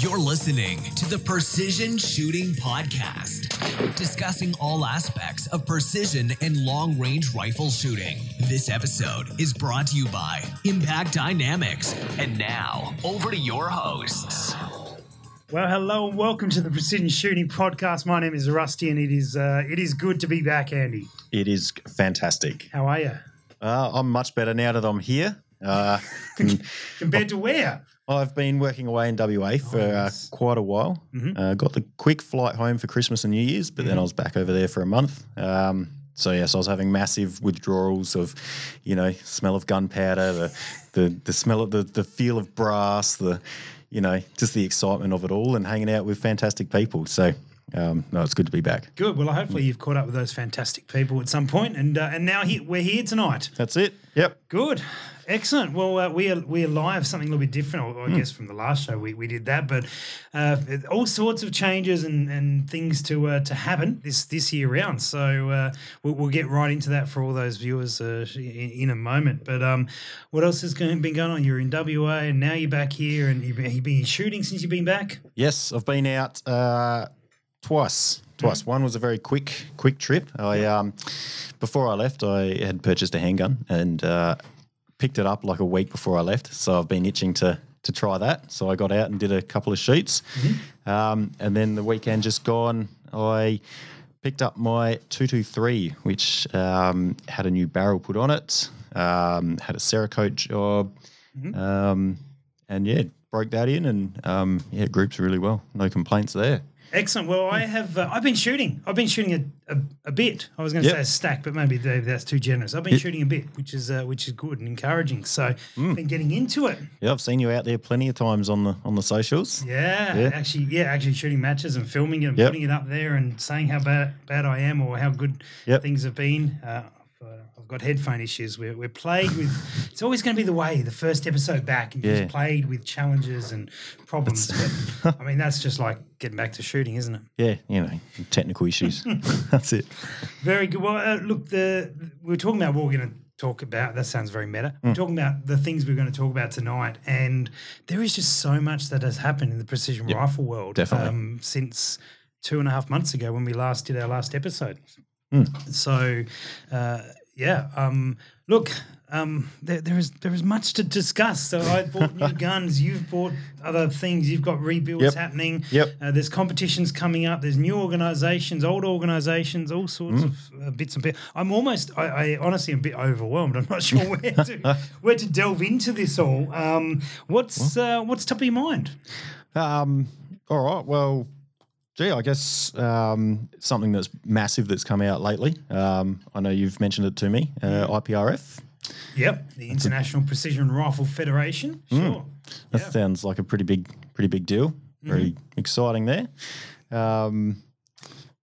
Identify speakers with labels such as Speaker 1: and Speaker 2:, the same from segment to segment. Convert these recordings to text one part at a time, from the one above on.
Speaker 1: You're listening to the Precision Shooting Podcast, discussing all aspects of precision and long range rifle shooting. This episode is brought to you by Impact Dynamics. And now, over to your hosts.
Speaker 2: Well, hello and welcome to the Precision Shooting Podcast. My name is Rusty, and it is uh, it is good to be back, Andy.
Speaker 3: It is fantastic.
Speaker 2: How are you?
Speaker 3: Uh, I'm much better now that I'm here. Uh,
Speaker 2: Compared to where?
Speaker 3: I've been working away in WA for uh,
Speaker 2: Nice.
Speaker 3: quite a while. Uh, got the quick flight home for Christmas and New Year's, but then I was back over there for a month. Um, so yes, I was having massive withdrawals of, you know, smell of gunpowder, the the the smell of the the feel of brass, the, you know, just the excitement of it all, and hanging out with fantastic people. So um, no, it's good to be back.
Speaker 2: Good. Well, hopefully you've caught up with those fantastic people at some point, and uh, and now he, we're here tonight.
Speaker 3: That's it. Yep.
Speaker 2: Good. Excellent. Well, uh, we are we are live, something a little bit different, I guess, from the last show. We, we did that, but uh, all sorts of changes and, and things to uh, to happen this this year round. So uh, we'll, we'll get right into that for all those viewers uh, in, in a moment. But um, what else has going, been going on? You're in WA, and now you're back here, and you've been, you've been shooting since you've been back.
Speaker 3: Yes, I've been out uh, twice. Twice. One was a very quick, quick trip. I um, before I left, I had purchased a handgun and uh, picked it up like a week before I left. So I've been itching to to try that. So I got out and did a couple of shoots, um, and then the weekend just gone, I picked up my two two three, which um, had a new barrel put on it, um, had a Cerakote job, um, and yeah, broke that in, and um, yeah, it groups really well. No complaints there.
Speaker 2: Excellent. Well, I have. Uh, I've been shooting. I've been shooting a, a, a bit. I was going to
Speaker 3: Yep.
Speaker 2: say a stack, but maybe th- that's too generous. I've been shooting a bit, which is uh, which is good and encouraging. So,
Speaker 3: Mm.
Speaker 2: been getting into it.
Speaker 3: Yeah, I've seen you out there plenty of times on the on the socials.
Speaker 2: Yeah,
Speaker 3: Yeah.
Speaker 2: actually, yeah, actually shooting matches and filming it and
Speaker 3: Yep.
Speaker 2: putting it up there and saying how bad bad I am or how good
Speaker 3: Yep.
Speaker 2: things have been. Uh, I've, got headphone issues. We're, we're plagued with. it's always going to be the way. The first episode back, and you're
Speaker 3: Yeah.
Speaker 2: just plagued with challenges and problems. but I mean, that's just like getting back to shooting, isn't it?
Speaker 3: Yeah, you know, technical issues. That's it.
Speaker 2: Very good. Well, uh, look, the we were talking about what we're going to talk about. That sounds very meta. We're talking about the things we're going to talk about tonight, and there is just so much that has happened in the precision rifle world.
Speaker 3: definitely.
Speaker 2: Um, since two and a half months ago when we last did our last episode. So, uh, yeah. Um, look. Um, there, there is there is much to discuss. So I bought new guns. You've bought other things. You've got rebuilds
Speaker 3: Yep.
Speaker 2: happening.
Speaker 3: Yep.
Speaker 2: Uh, there's competitions coming up. There's new organisations, old organisations, all sorts
Speaker 3: Mm.
Speaker 2: of uh, bits and bits. I'm almost, I, I honestly am a bit overwhelmed. I'm not sure where to where to delve into this all. Um, what's uh, what's top of your mind?
Speaker 3: Um, all right. Well, gee, I guess um, something that's massive that's come out lately. Um, I know you've mentioned it to me. Uh, IPRF.
Speaker 2: Yep, the International Precision Rifle Federation.
Speaker 3: Mm.
Speaker 2: Sure.
Speaker 3: That
Speaker 2: Yeah.
Speaker 3: sounds like a pretty big, pretty big deal. Very exciting there. Um,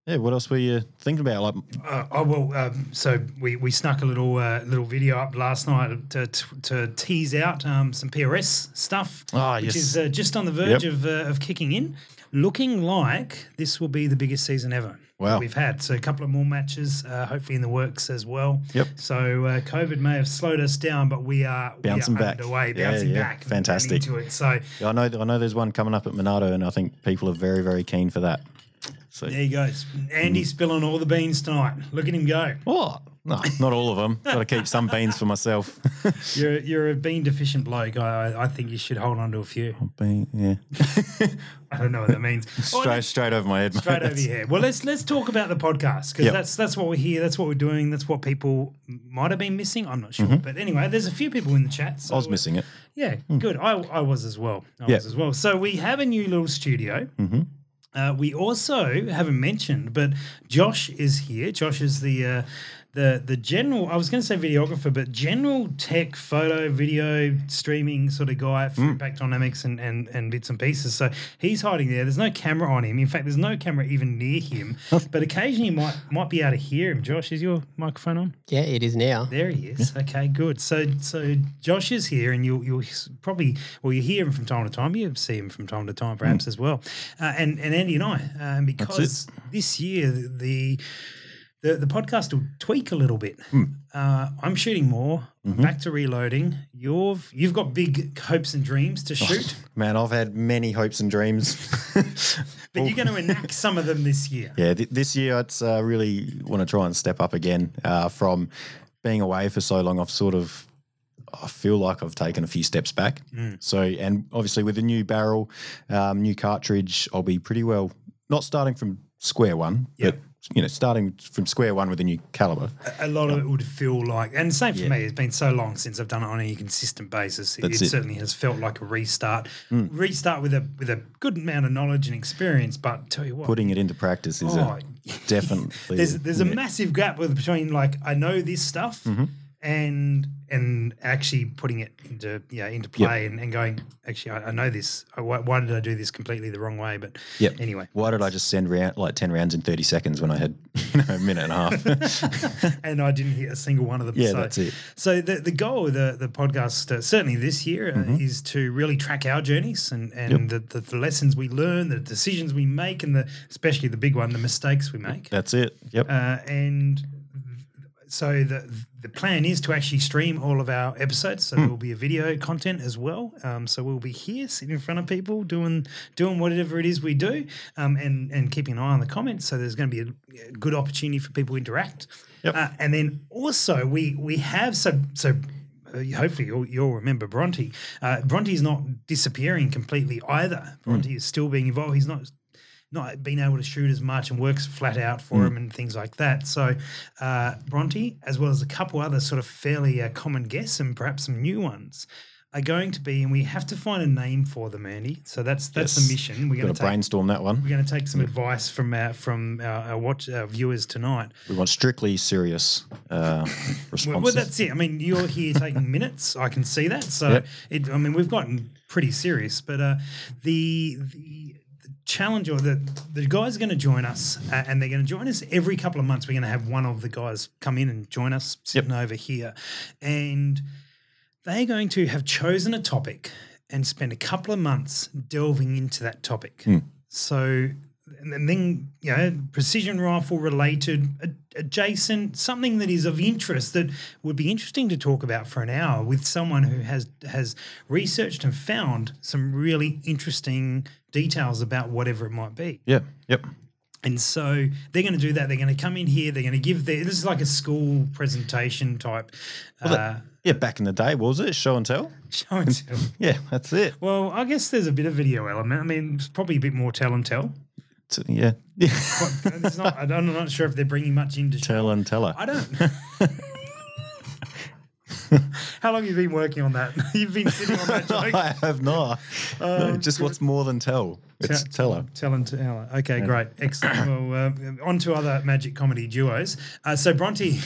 Speaker 3: yeah. What else were you thinking about? Like,
Speaker 2: Uh, oh well, um, so we, we snuck a little uh, little video up last night to, to, to tease out um, some PRS stuff,
Speaker 3: Ah,
Speaker 2: which
Speaker 3: yes.
Speaker 2: is uh, just on the verge
Speaker 3: Yep.
Speaker 2: of, uh, of kicking in, looking like this will be the biggest season ever.
Speaker 3: Wow.
Speaker 2: we've had so a couple of more matches, uh, hopefully in the works as well.
Speaker 3: Yep.
Speaker 2: So uh, COVID may have slowed us down, but we are
Speaker 3: Bouncing
Speaker 2: we are
Speaker 3: back.
Speaker 2: underway,
Speaker 3: Yeah,
Speaker 2: bouncing
Speaker 3: yeah.
Speaker 2: back,
Speaker 3: Fantastic.
Speaker 2: into it. So
Speaker 3: I know, I know. There's one coming up at Monarto, and I think people are very, very keen for that. So,
Speaker 2: there you go. Andy's spilling all the beans tonight. Look at him go.
Speaker 3: what? No, not all of them. Got to keep some beans for myself.
Speaker 2: You're you're a bean deficient bloke. I I- think you should hold on to a few.
Speaker 3: Bean, yeah.
Speaker 2: I don't know what that means. Oh,
Speaker 3: straight,
Speaker 2: let's-
Speaker 3: straight over my head. mate.
Speaker 2: straight over your head. Well, let's let's talk about the podcast because
Speaker 3: Yep.
Speaker 2: that's that's what we're here. That's what we're doing. That's what people might have been missing. I'm not sure, but anyway, there's a few people in the chat. So
Speaker 3: Mm-hmm. I was missing it.
Speaker 2: Yeah, good. I I was as well. I
Speaker 3: Yeah.
Speaker 2: was as well. So we have a new little studio.
Speaker 3: Mm-hmm.
Speaker 2: Uh, we also haven't mentioned, but Josh is here. Josh is the uh, the the general. I was going to say videographer, but general tech, photo, video, streaming sort of guy
Speaker 3: Mm.
Speaker 2: for Impact Dynamics and, and and bits and pieces. So he's hiding there. There's no camera on him. In fact, there's no camera even near him. but occasionally, you might might be able to hear him. Josh, is your microphone on?
Speaker 4: Yeah, it is now.
Speaker 2: There he is. Okay, good. So so Josh is here, and you'll you'll probably well you hear him from time to time. You see him from time to time, perhaps
Speaker 3: Hmm.
Speaker 2: as well. Uh, and and Andy and I, um, because this year the the the podcast will tweak a little bit.
Speaker 3: Hmm.
Speaker 2: Uh, I'm shooting more.
Speaker 3: Mm-hmm.
Speaker 2: Back to reloading. You've you've got big hopes and dreams to shoot,
Speaker 3: Man, I've had many hopes and dreams.
Speaker 2: but you're going to enact some of them this year.
Speaker 3: Yeah, th- this year I'd uh, really want to try and step up again uh, from being away for so long. I've sort of, I feel like I've taken a few steps back. So, and obviously with a new barrel, um, new cartridge, I'll be pretty well not starting from square one,
Speaker 2: Yep.
Speaker 3: but you know, starting from square one with a new caliber.
Speaker 2: a lot of it would feel like, and same for
Speaker 3: Yeah.
Speaker 2: me. It's been so long since I've done it on a consistent basis. It, it
Speaker 3: it.
Speaker 2: certainly has felt like a restart. Restart with a with a good amount of knowledge and experience. But tell you what,
Speaker 3: Putting it into practice is
Speaker 2: Oh,
Speaker 3: a, definitely
Speaker 2: there's there's a
Speaker 3: yeah.
Speaker 2: massive gap with, between like I know this stuff
Speaker 3: Mm-hmm.
Speaker 2: and and actually putting it into yeah into play and, and going actually I, I know this. I, why, why did I do this completely the wrong way? But
Speaker 3: Yep.
Speaker 2: anyway,
Speaker 3: Why did I just send round, like 10 rounds in 30 seconds when I had you know, a minute and a half?
Speaker 2: and I didn't hit a single one of them.
Speaker 3: Yeah,
Speaker 2: so,
Speaker 3: that's it.
Speaker 2: So the the goal of the the podcast uh, certainly this year uh,
Speaker 3: Mm-hmm.
Speaker 2: is to really track our journeys and and the, the, the lessons we learn, the decisions we make, and the especially the big one, the mistakes we make.
Speaker 3: That's it. Yep.
Speaker 2: Uh, and so the the plan is to actually stream all of our episodes. So there will be a video content as well. Um, so we'll be here sitting in front of people doing doing whatever it is we do, um, and and keeping an eye on the comments. So there's going to be a, a good opportunity for people to interact.
Speaker 3: Yep.
Speaker 2: Uh, and then also we we have so so. Uh, hopefully you'll, you'll remember Bronte. Uh, Bronte's not disappearing completely either. Bronte is still being involved. He's not not being able to shoot as much and works flat out for him and things like that. So, uh, Bronte, as well as a couple other sort of fairly uh, common guests and perhaps some new ones, are going to be, and we have to find a name for them, Andy. So that's that's
Speaker 3: Yes.
Speaker 2: the mission. We're going
Speaker 3: to
Speaker 2: to
Speaker 3: brainstorm that one.
Speaker 2: we're going to take some advice from our from our, our watch our viewers tonight.
Speaker 3: We want strictly serious uh, responses.
Speaker 2: Well, well, that's it. I mean, you're here taking minutes. I can see that. So,
Speaker 3: Yep.
Speaker 2: it, I mean, we've gotten pretty serious. But uh, the the challenge or the the guys are going to join us, uh, and they're going to join us every couple of months. We're going to have one of the guys come in and join us, sitting over here, and they're going to have chosen a topic and spend a couple of months delving into that topic. So, and then, you know, precision rifle related, adjacent, something that is of interest that would be interesting to talk about for an hour with someone who has has researched and found some really interesting details about whatever it might be.
Speaker 3: yeah. Yep.
Speaker 2: And so they're going to do that. They're going to come in here. They're going to give their. This is like a school presentation type uh,
Speaker 3: Yeah. Back in the day, was it show and tell?
Speaker 2: show and tell.
Speaker 3: Yeah, that's it.
Speaker 2: Well, I guess there's a bit of video element. I mean, it's probably a bit more tell and tell.
Speaker 3: Yeah. Yeah.
Speaker 2: But uh, it's not. I don't- I'm not sure if they're bringing much into.
Speaker 3: tell and teller.
Speaker 2: I don't. How long have you been working on that? You've been sitting on that joke.
Speaker 3: I have not. No, just what's more than tell? It's teller.
Speaker 2: Tell and tell. Okay, great, excellent. Well, uh, on to other magic comedy duos. Uh, so Bronte,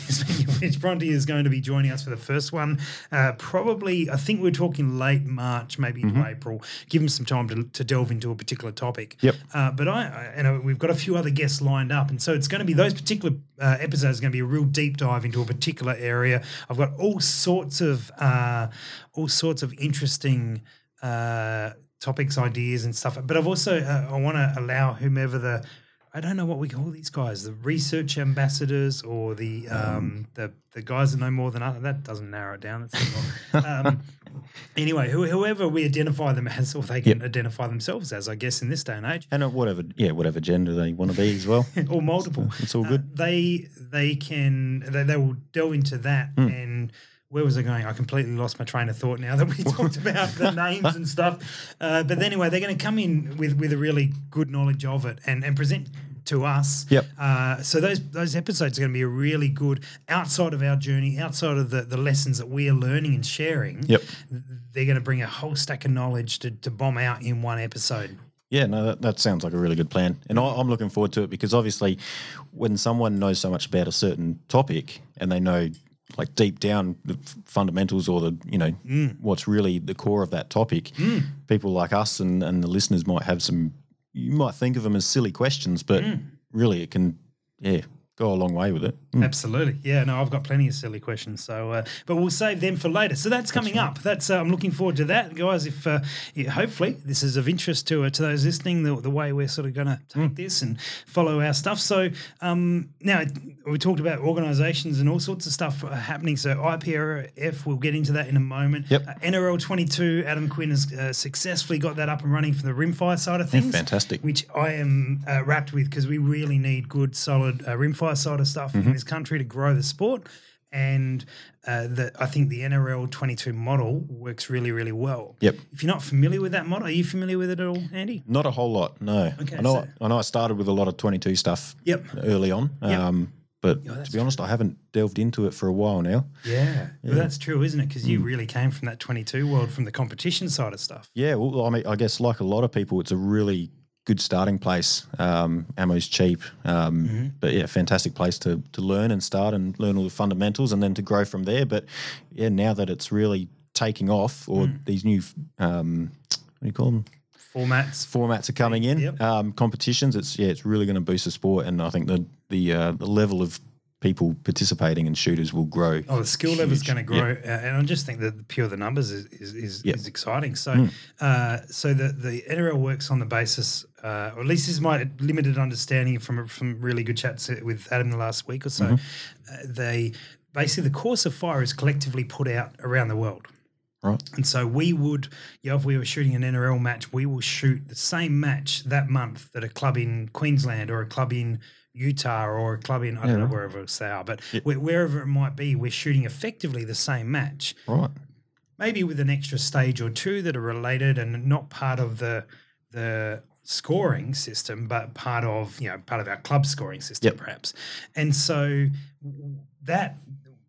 Speaker 2: which, Bronte is going to be joining us for the first one. Uh, probably, I think we're talking late March, maybe into April. Give him some time to, to delve into a particular topic.
Speaker 3: Yep.
Speaker 2: Uh, but I, I, and uh, we've got a few other guests lined up, and so it's going to be those particular uh, episodes. Going to be a real deep dive into a particular area. I've got all sorts of uh, all sorts of interesting uh, topics, ideas, and stuff. But I've also uh, I want to allow whomever the I don't know what we call these guys, the research ambassadors or the um, the the guys that know more than us. That doesn't narrow it down. Um, anyway, who, whoever we identify them as, or they can identify themselves as, I guess, in this day and age,
Speaker 3: And uh, whatever, yeah, whatever gender they want to be as well.
Speaker 2: or multiple.
Speaker 3: It's all
Speaker 2: Uh,
Speaker 3: good.
Speaker 2: they they can they, they will delve into that
Speaker 3: Hmm.
Speaker 2: and. Where was I going? I completely lost my train of thought now that we talked about the names and stuff. Uh, but anyway, they're going to come in with, with a really good knowledge of it and, and present to us.
Speaker 3: Yep.
Speaker 2: Uh, so those those episodes are going to be a really good outside of our journey, outside of the, the lessons that we are learning and sharing.
Speaker 3: Yep.
Speaker 2: They're going to bring a whole stack of knowledge to, to bomb out in one episode.
Speaker 3: Yeah, no, that, that sounds like a really good plan. And I, I'm looking forward to it because obviously, when someone knows so much about a certain topic and they know like deep down the fundamentals or the, you know, mm. what's really the core of that topic, mm. people like us and, and the listeners might have some, you might think of them as silly questions, but mm. really it can, yeah, go a long way with it. Mm.
Speaker 2: Absolutely, yeah. No, I've got plenty of silly questions, so uh, but we'll save them for later. So that's coming up. That's uh, I'm looking forward to that, guys. If uh, yeah, hopefully this is of interest to uh, to those listening, the, the way we're sort of going to take this and follow our stuff. So um, now we talked about organisations and all sorts of stuff uh, happening. So IPRF, we'll get into that in a moment.
Speaker 3: Yep.
Speaker 2: Uh, NRL 22, Adam Quinn has uh, successfully got that up and running for the rimfire side of things.
Speaker 3: fantastic.
Speaker 2: Which I am uh, wrapped with because we really need good, solid uh, rimfire side of stuff
Speaker 3: Mm-hmm.
Speaker 2: in this country to grow the sport. And uh, the, I think the NRL 22 model works really, really well.
Speaker 3: Yep.
Speaker 2: If you're not familiar with that model, are you familiar with it at all, Andy?
Speaker 3: Not a whole lot, no.
Speaker 2: Okay,
Speaker 3: I know.
Speaker 2: so-
Speaker 3: I know. I started with a lot of twenty-two stuff.
Speaker 2: Yep.
Speaker 3: Early on,
Speaker 2: Yep.
Speaker 3: um, but
Speaker 2: that's
Speaker 3: to be honest, I haven't delved into it for a while now.
Speaker 2: Yeah. Well, that's true, isn't it? Because
Speaker 3: Mm.
Speaker 2: you really came from that 22 world, from the competition side of stuff.
Speaker 3: Yeah, well, I mean, I guess like a lot of people, it's a really good starting place. Um, ammo's cheap, um,
Speaker 2: Mm-hmm.
Speaker 3: but yeah, fantastic place to to learn and start and learn all the fundamentals, and then to grow from there. But yeah, now that it's really taking off, or
Speaker 2: Mm.
Speaker 3: these new um, what do you call them?
Speaker 2: Formats.
Speaker 3: formats are coming in,
Speaker 2: Yep.
Speaker 3: um, competitions. It's yeah, it's really going to boost the sport, and I think the the uh, the level of people participating in shooters will grow.
Speaker 2: Oh, the skill level is going to grow, uh, and I just think that the pure the numbers is is, is,
Speaker 3: Yep.
Speaker 2: is exciting. So,
Speaker 3: Hmm.
Speaker 2: uh, so the the NRL works on the basis, uh, or at least this is my limited understanding from from really good chats with Adam the last week or so.
Speaker 3: Mm-hmm.
Speaker 2: Uh, they basically the course of fire is collectively put out around the world.
Speaker 3: Right.
Speaker 2: And so we would, you know, if we were shooting an NRL match, we will shoot the same match that month that a club in Queensland or a club in Utah or a club in, I don't know, wherever they are, but where, wherever it might be, we're shooting effectively the same match,
Speaker 3: Right.
Speaker 2: maybe with an extra stage or two that are related and not part of the, the, scoring system but part of you know part of our club scoring system
Speaker 3: Yep.
Speaker 2: perhaps and so that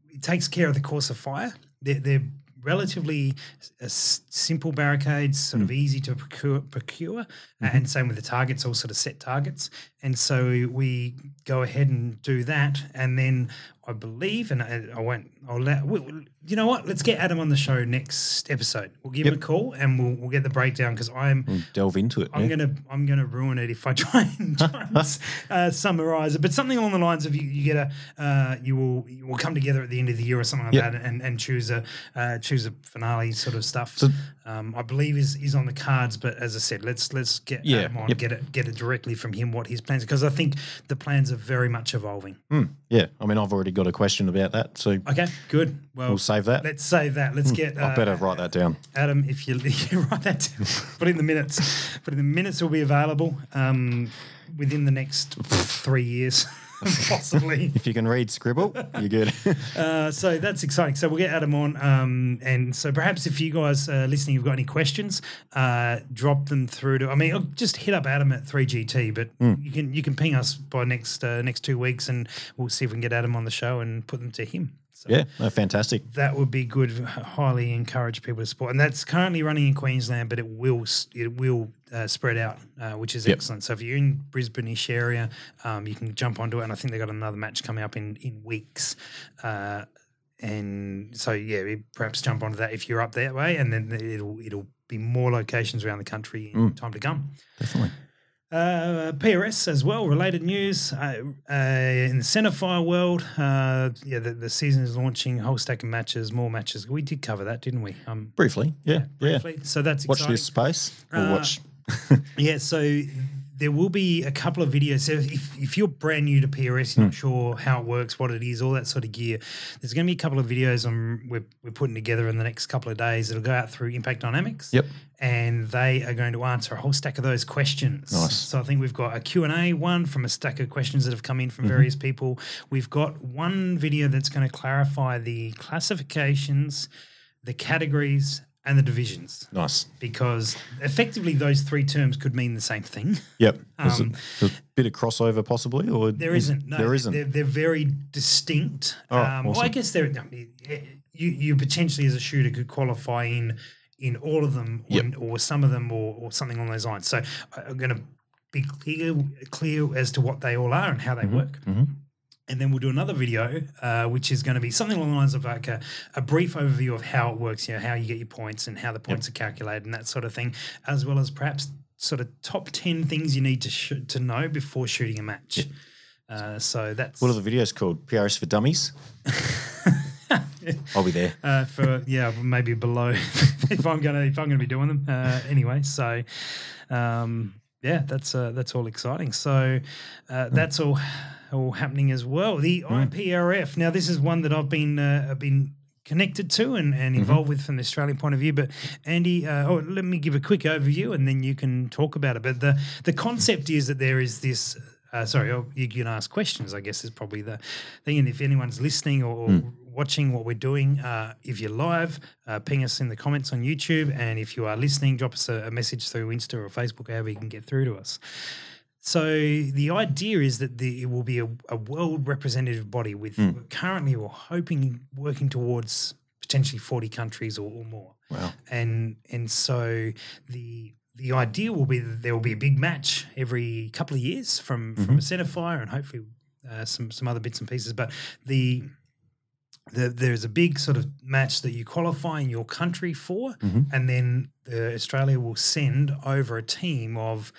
Speaker 2: it takes care of the course of fire. They're, they're relatively uh, simple barricades, sort of easy to procure, procure and same with the targets, all sort of set targets. And so we go ahead and do that, and then I believe, and I, I won't, I'll let, we, you know what? Let's get Adam on the show next episode. We'll give him a call and we'll, we'll get the breakdown because I'm.
Speaker 3: We'll delve into it.
Speaker 2: I'm
Speaker 3: yeah.
Speaker 2: gonna I'm gonna ruin it if I try and, try and uh, summarize it. But something along the lines of you, you get a uh, you will you will come together at the end of the year or something like
Speaker 3: Yep.
Speaker 2: that and, and choose a uh, choose a finale sort of stuff.
Speaker 3: So-
Speaker 2: um, I believe is is on the cards. But as I said, let's let's get
Speaker 3: Yeah,
Speaker 2: Adam on,
Speaker 3: yep.
Speaker 2: get it get it directly from him what his plans because I think the plans are very much evolving.
Speaker 3: Mm, yeah, I mean, I've already got a question about that, so
Speaker 2: Okay, good. Well,
Speaker 3: we'll save that.
Speaker 2: let's save that. Let's get.
Speaker 3: I
Speaker 2: uh,
Speaker 3: better write that down.
Speaker 2: Adam, if you, you write that down, put in the minutes. Put in the minutes will be available um, within the next three years, possibly.
Speaker 3: If you can read scribble, you're good.
Speaker 2: Uh, so that's exciting. So we'll get Adam on, um, and so perhaps if you guys uh, listening have got any questions, uh, drop them through to. I mean, just hit up Adam at three GT, but you can you can ping us by next uh, next two weeks, and we'll see if we can get Adam on the show and put them to him. So
Speaker 3: yeah, no, fantastic.
Speaker 2: that would be good. Highly encourage people to support, and that's currently running in Queensland, but it will it will uh, spread out, uh, which is
Speaker 3: Yep.
Speaker 2: excellent. So if you're in Brisbane-ish area, um, you can jump onto it, and I think they got another match coming up in in weeks. Uh, and so yeah, perhaps jump onto that if you're up that way, and then it'll it'll be more locations around the country in time to come.
Speaker 3: Definitely.
Speaker 2: Uh, PRS as well, related news. Uh, uh, in the centerfire world, uh, yeah, the, the season is launching, whole stack of matches, more matches. We did cover that, didn't we? Um,
Speaker 3: Briefly, yeah, yeah.
Speaker 2: briefly. So that's
Speaker 3: Watch this space, or
Speaker 2: Uh,
Speaker 3: watch.
Speaker 2: Yeah, so there will be a couple of videos. So if, if you're brand new to PRS,
Speaker 3: Hmm.
Speaker 2: you're not sure how it works, what it is, all that sort of gear, there's going to be a couple of videos on, we're, we're putting together in the next couple of days. It'll go out through Impact Dynamics.
Speaker 3: Yep.
Speaker 2: And they are going to answer a whole stack of those questions.
Speaker 3: Nice.
Speaker 2: So I think we've got a Q&A one from a stack of questions that have come in
Speaker 3: Mm-hmm.
Speaker 2: from various people. We've got one video that's going to clarify the classifications, the categories, and the divisions
Speaker 3: Nice.
Speaker 2: because effectively those three terms could mean the same thing.
Speaker 3: Yep. There's,
Speaker 2: Um,
Speaker 3: a, a bit of crossover, possibly, or
Speaker 2: There isn't. No,
Speaker 3: there isn't.
Speaker 2: They're, they're very distinct.
Speaker 3: Oh,
Speaker 2: um, Well, I guess mean, eh, you you potentially as a shooter could qualify in in all of them,
Speaker 3: Yep.
Speaker 2: or, or some of them, or, or something along those lines. So I'm going to be clear clear as to what they all are and how they work.
Speaker 3: mhm.
Speaker 2: And then we'll do another video, uh, which is going to be something along the lines of like a, a brief overview of how it works, you know, how you get your points and how the points are calculated and that sort of thing, as well as perhaps sort of top 10 things you need to sh- to know before shooting a match. Uh, so that's
Speaker 3: What are the videos called? PRS for Dummies? I'll be there.
Speaker 2: uh, for yeah maybe below if I'm gonna if I'm gonna be doing them uh, anyway. So um, yeah, that's uh, that's all exciting. So uh, that's all all happening as well. The IPRF. Now this is one that I've been uh, I've been connected to and, and involved with from the Australian point of view. But Andy, uh, oh, let me give a quick overview and then you can talk about it. But the the concept is that there is this. Uh, sorry, oh, you can ask questions. I guess is probably the thing. And if anyone's listening or, or watching what we're doing, uh, if you're live, uh, ping us in the comments on YouTube, and if you are listening, drop us a, a message through Insta or Facebook, however you can get through to us. So the idea is that the, it will be a, a world representative body with currently we're hoping working towards potentially 40 countries or, or more.
Speaker 3: Wow.
Speaker 2: And and so the the idea will be that there will be a big match every couple of years from from a centre fire and hopefully uh, some some other bits and pieces. But the the, there's a big sort of match that you qualify in your country for, and then the Australia will send over a team of.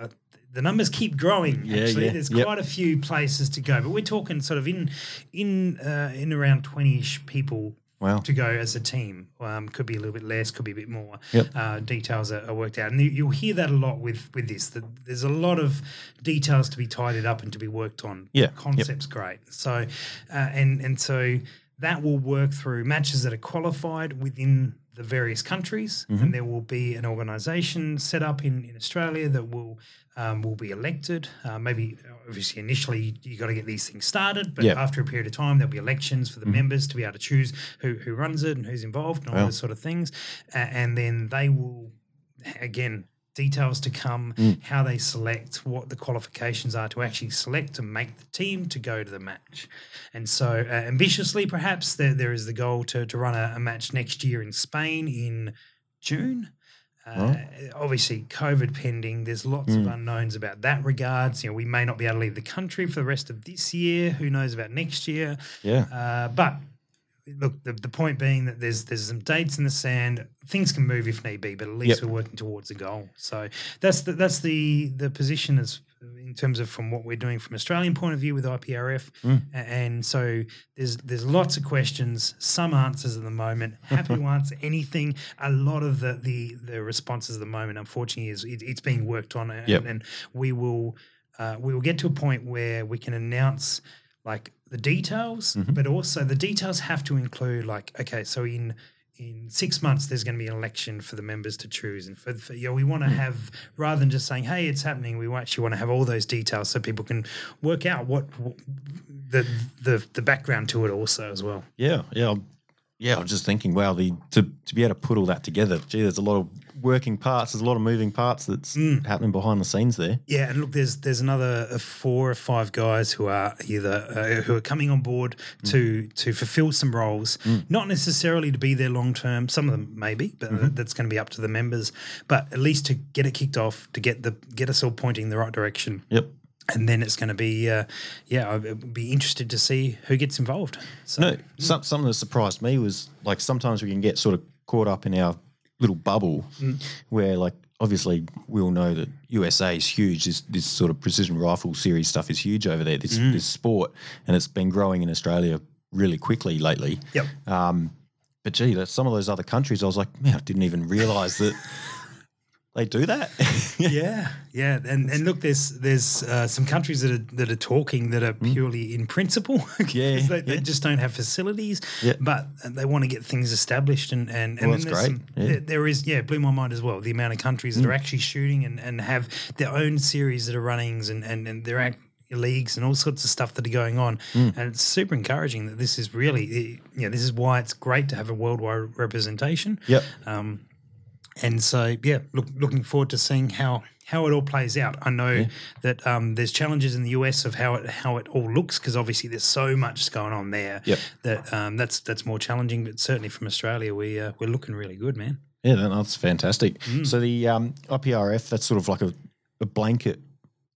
Speaker 2: Uh, the numbers keep growing.
Speaker 3: Yeah,
Speaker 2: actually,
Speaker 3: yeah,
Speaker 2: there's
Speaker 3: yep.
Speaker 2: quite a few places to go, but we're talking sort of in in uh, in around twenty-ish people
Speaker 3: Wow.
Speaker 2: to go as a team. Um, could be a little bit less, could be a bit more.
Speaker 3: Yep.
Speaker 2: Uh, details are, are worked out, and you, you'll hear that a lot with with this. That there's a lot of details to be tidied up and to be worked on.
Speaker 3: Yeah, yep.
Speaker 2: concept's great. So, uh, and and so that will work through matches that are qualified within the various countries,
Speaker 3: Mm-hmm.
Speaker 2: and there will be an organisation set up in, in Australia that will um, will be elected. Uh, maybe obviously initially you got to get these things started, but.
Speaker 3: Mm-hmm.
Speaker 2: after a period of time there'll be elections for the members to be able to choose who who runs it and who's involved and all
Speaker 3: Wow.
Speaker 2: those sort of things, A- and then they will again. Details to come,
Speaker 3: Mm.
Speaker 2: how they select, what the qualifications are to actually select and make the team to go to the match. And so, uh, ambitiously, perhaps, there, there is the goal to, to run a, a match next year in Spain in June. Uh, Obviously, COVID pending. There's lots
Speaker 3: Mm.
Speaker 2: of unknowns about that regards. You know, we may not be able to leave the country for the rest of this year. Who knows about next year?
Speaker 3: Yeah.
Speaker 2: Uh, but look, the, the point being that there's there's some dates in the sand. Things can move if need be, but at least
Speaker 3: Yep.
Speaker 2: we're working towards a goal. So that's the, that's the the position as in terms of from what we're doing from Australian point of view with IPRF.
Speaker 3: Mm.
Speaker 2: And so there's there's lots of questions, some answers at the moment. Happy to answer anything. A lot of the the the responses at the moment, unfortunately, is it, it's being worked on, and,
Speaker 3: Yep.
Speaker 2: and we will uh, we will get to a point where we can announce like the details,
Speaker 3: Mm-hmm.
Speaker 2: but also the details have to include like okay, so in in six months there's going to be an election for the members to choose, and for, for you know we want to
Speaker 3: Mm.
Speaker 2: have rather than just saying hey it's happening, we actually want to have all those details so people can work out what, what the the the background to it also as well.
Speaker 3: Yeah, yeah, yeah. I'm just thinking, wow, the to to be able to put all that together. Gee, there's a lot of working parts. There's a lot of moving parts that's
Speaker 2: Mm.
Speaker 3: happening behind the scenes there.
Speaker 2: Yeah, and look, there's there's another uh, four or five guys who are either uh, who are coming on board to to fulfil some roles, not necessarily to be there long term. Some of them maybe, but that's going to be up to the members. But at least to get it kicked off, to get the get us all pointing in the right direction,
Speaker 3: Yep.
Speaker 2: and then it's going to be uh, yeah, I would be interested to see who gets involved. So
Speaker 3: No, some, something that surprised me was like sometimes we can get sort of caught up in our little bubble where like obviously we all know that USA is huge. This, this sort of precision rifle series stuff is huge over there. This this sport and it's been growing in Australia really quickly lately.
Speaker 2: Yep.
Speaker 3: Um, but gee, some of those other countries, I was like, man, I didn't even realise that they do that.
Speaker 2: yeah, yeah, and and look, there's there's uh, some countries that are that are talking that are purely in principle.
Speaker 3: Yeah,
Speaker 2: they, they just don't have facilities.
Speaker 3: Yeah.
Speaker 2: but they want to get things established, and and, and
Speaker 3: Well,
Speaker 2: then
Speaker 3: that's great,
Speaker 2: some-
Speaker 3: yeah. Mm.
Speaker 2: there- there is yeah, blew my mind as well. The amount of countries that are actually shooting and, and have their own series that are runnings, and and and they're act, leagues and all sorts of stuff that are going on,
Speaker 3: Mm.
Speaker 2: and it's super encouraging that this is really you know this is why it's great to have a worldwide representation.
Speaker 3: yep.
Speaker 2: Um, and so, yeah, look, looking forward to seeing how how it all plays out. I know that um, there's challenges in the US of how it how it all looks because obviously there's so much going on there.
Speaker 3: Yep.
Speaker 2: That um, that's that's more challenging, but certainly from Australia, we uh, we're looking really good, man.
Speaker 3: Yeah, that's fantastic.
Speaker 2: Mm.
Speaker 3: So the um, IPRF, that's sort of like a, a blanket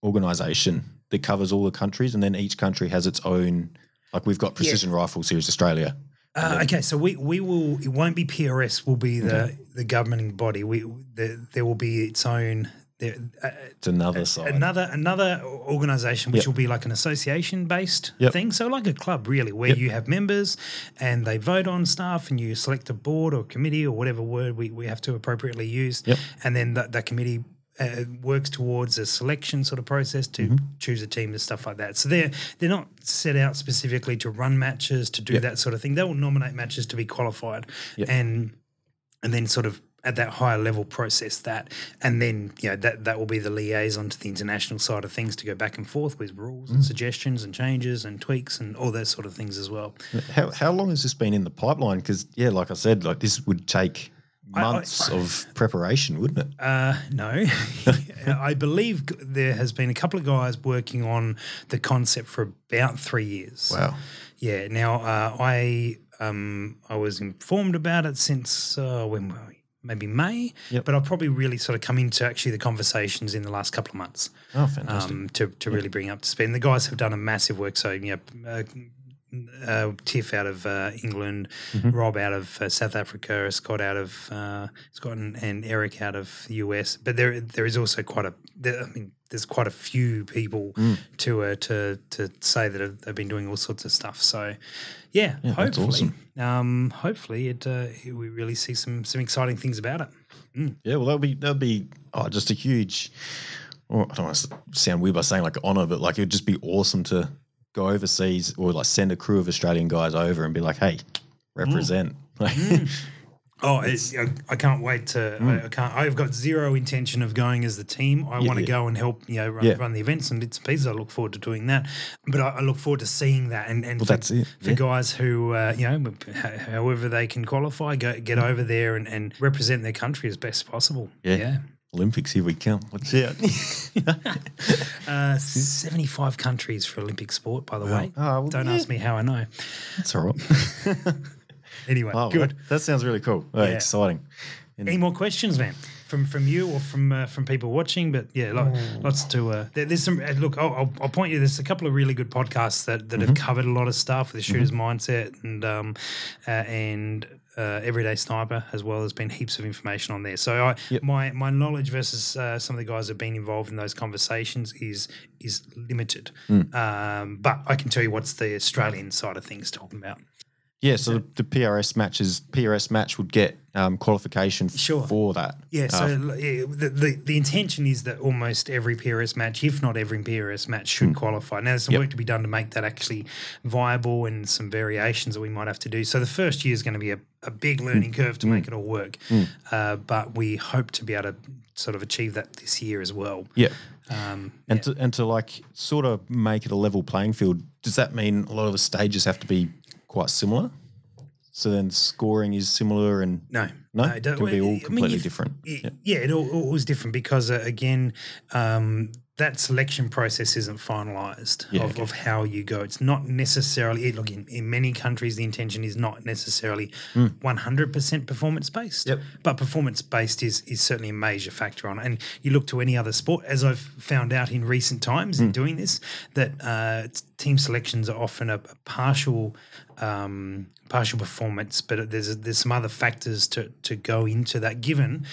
Speaker 3: organisation that covers all the countries, and then each country has its own. Like we've got Precision Rifle Series Australia.
Speaker 2: Uh, okay, so we, we will it won't be PRS will be the the governing body. We the, there will be its own there, uh,
Speaker 3: It's another side.
Speaker 2: another another organization which
Speaker 3: Yep.
Speaker 2: will be like an association based
Speaker 3: Yep.
Speaker 2: thing so like a club really where you have members and they vote on stuff and you select a board or committee or whatever word we, we have to appropriately use
Speaker 3: Yep.
Speaker 2: and then that, that committee uh, works towards a selection sort of process to
Speaker 3: Mm-hmm.
Speaker 2: choose a team and stuff like that. So they're they're not set out specifically to run matches to do
Speaker 3: Yep.
Speaker 2: that sort of thing. They will nominate matches to be qualified,
Speaker 3: Yep.
Speaker 2: and and then sort of at that higher level process that, and then you know that that will be the liaison to the international side of things to go back and forth with rules
Speaker 3: Mm.
Speaker 2: and suggestions and changes and tweaks and all those sort of things as well.
Speaker 3: How, how long has this been in the pipeline? Because yeah, like I said, like this would take
Speaker 2: I-
Speaker 3: months of preparation, wouldn't it?
Speaker 2: Uh, no, I believe there has been a couple of guys working on the concept for about three years.
Speaker 3: Wow.
Speaker 2: Yeah. Now uh, I um, I was informed about it since uh, when were we? Maybe May,
Speaker 3: Yep.
Speaker 2: but I've probably really sort of come into actually the conversations in the last couple of months
Speaker 3: Oh, fantastic.
Speaker 2: um, to, to really bring up to speed. And the guys have done a massive work. So, you know, uh, Tiff out of uh, England,
Speaker 3: Mm-hmm.
Speaker 2: Rob out of uh, South Africa, Scott out of uh, Scott and, and Eric out of the US. But there there is also quite a there, I mean there's quite a few people
Speaker 3: Mm.
Speaker 2: to uh, to to say that have, they've been doing all sorts of stuff. So yeah,
Speaker 3: Yeah,
Speaker 2: hopefully, um, hopefully it uh, we really see some some exciting things about it.
Speaker 3: yeah, well, that'll be that'll be oh, just a huge. Or I don't want to sound weird by saying like honor, but like it would just be awesome to go overseas or like send a crew of Australian guys over and be like, hey, represent. Mm. Like, mm.
Speaker 2: Oh, it's, I, I can't wait to. I, mm. I can't. I've got zero intention of going as the team. I want to
Speaker 3: yeah.
Speaker 2: go and help. You know, run,
Speaker 3: Yeah.
Speaker 2: run the events and bits and pieces. I look forward to doing that. But I, I look forward to seeing that. And, and
Speaker 3: Well,
Speaker 2: for,
Speaker 3: that's it,
Speaker 2: for
Speaker 3: yeah.
Speaker 2: guys who uh, you know, however they can qualify, go get over there and, and represent their country as best possible.
Speaker 3: Yeah. Olympics, here we come. What's out?
Speaker 2: Uh, Seventy-five countries for Olympic sport, by the way.
Speaker 3: Oh, well,
Speaker 2: Don't
Speaker 3: yeah.
Speaker 2: ask me how I know.
Speaker 3: That's all right.
Speaker 2: Anyway,
Speaker 3: Oh,
Speaker 2: good.
Speaker 3: That, that sounds really cool. Oh,
Speaker 2: Yeah.
Speaker 3: Exciting.
Speaker 2: Any more questions, man? From from you or from uh, from people watching? But yeah, lo- lots to. Uh, there, there's some. uh, Look, I'll, I'll, I'll point you. There's a couple of really good podcasts that, that have covered a lot of stuff with the shooter's mindset and um, uh, and. Uh, everyday sniper as well There's been heaps of information on there. So I,
Speaker 3: Yep.
Speaker 2: my my knowledge versus uh, some of the guys that have been involved in those conversations is is limited. Um, but I can tell you what's the Australian side of things talking about.
Speaker 3: Yeah, so the, the PRS matches, PRS match would get um, qualification f-
Speaker 2: Sure.
Speaker 3: for that.
Speaker 2: Yeah, so
Speaker 3: Uh,
Speaker 2: yeah, the, the the intention is that almost every PRS match, if not every PRS match, should qualify. Now, there's some
Speaker 3: Yep.
Speaker 2: work to be done to make that actually viable and some variations that we might have to do. So the first year is going to be a, a big learning curve to make it all work. Uh, but we hope to be able to sort of achieve that this year as well.
Speaker 3: yeah.
Speaker 2: Um,
Speaker 3: And to and to like sort of make it a level playing field, does that mean a lot of the stages have to be quite similar? So then scoring is similar and
Speaker 2: No,
Speaker 3: No?
Speaker 2: it don't-
Speaker 3: Can be
Speaker 2: I
Speaker 3: all
Speaker 2: mean,
Speaker 3: completely
Speaker 2: if-
Speaker 3: different.
Speaker 2: y- Yeah, it all, all was different because uh, again, um, that selection process isn't finalised
Speaker 3: Yeah,
Speaker 2: of,
Speaker 3: okay.
Speaker 2: of how you go. It's not necessarily look in, in many countries the intention is not necessarily one hundred percent performance based.
Speaker 3: Yep.
Speaker 2: But performance based is is certainly a major factor on it. And you look to any other sport, as I've found out in recent times
Speaker 3: Hmm.
Speaker 2: in doing this, that uh, team selections are often a, a partial um, partial performance, but there's there's some other factors to to go into that. Given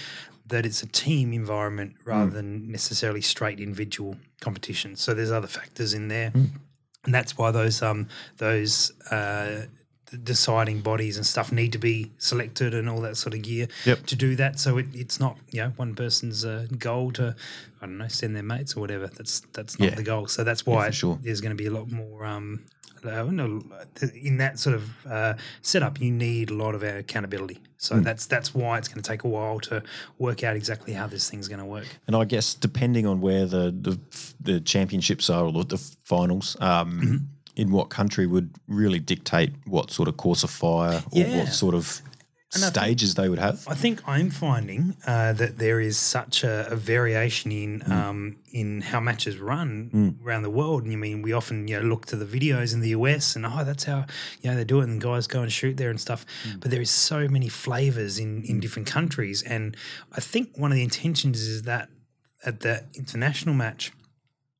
Speaker 2: that it's a team environment rather than necessarily straight individual competition, so there's other factors in there, and that's why those um those uh, deciding bodies and stuff need to be selected and all that sort of gear
Speaker 3: Yep.
Speaker 2: to do that. So it, it's not you know one person's uh, goal to I don't know send their mates or whatever. That's that's not
Speaker 3: Yeah.
Speaker 2: the goal. So that's why
Speaker 3: for sure.
Speaker 2: there's going to be a lot more. Um, in that sort of uh, setup, you need a lot of accountability. So
Speaker 3: Hmm.
Speaker 2: that's that's why it's going to take a while to work out exactly how this thing's going to work.
Speaker 3: And I guess depending on where the the, the championships are or the finals, um,
Speaker 2: Mm-hmm.
Speaker 3: in what country would really dictate what sort of course of fire or
Speaker 2: Yeah.
Speaker 3: what sort of
Speaker 2: I think-
Speaker 3: stages they would have.
Speaker 2: I think I'm finding uh, that there is such a, a variation in
Speaker 3: Mm.
Speaker 2: um, in how matches run around the world. And you mean we often you know look to the videos in the US and oh that's how you know they do it and guys go and shoot there and stuff.
Speaker 3: Mm.
Speaker 2: But there is so many flavors in in different countries, and I think one of the intentions is that at the international match,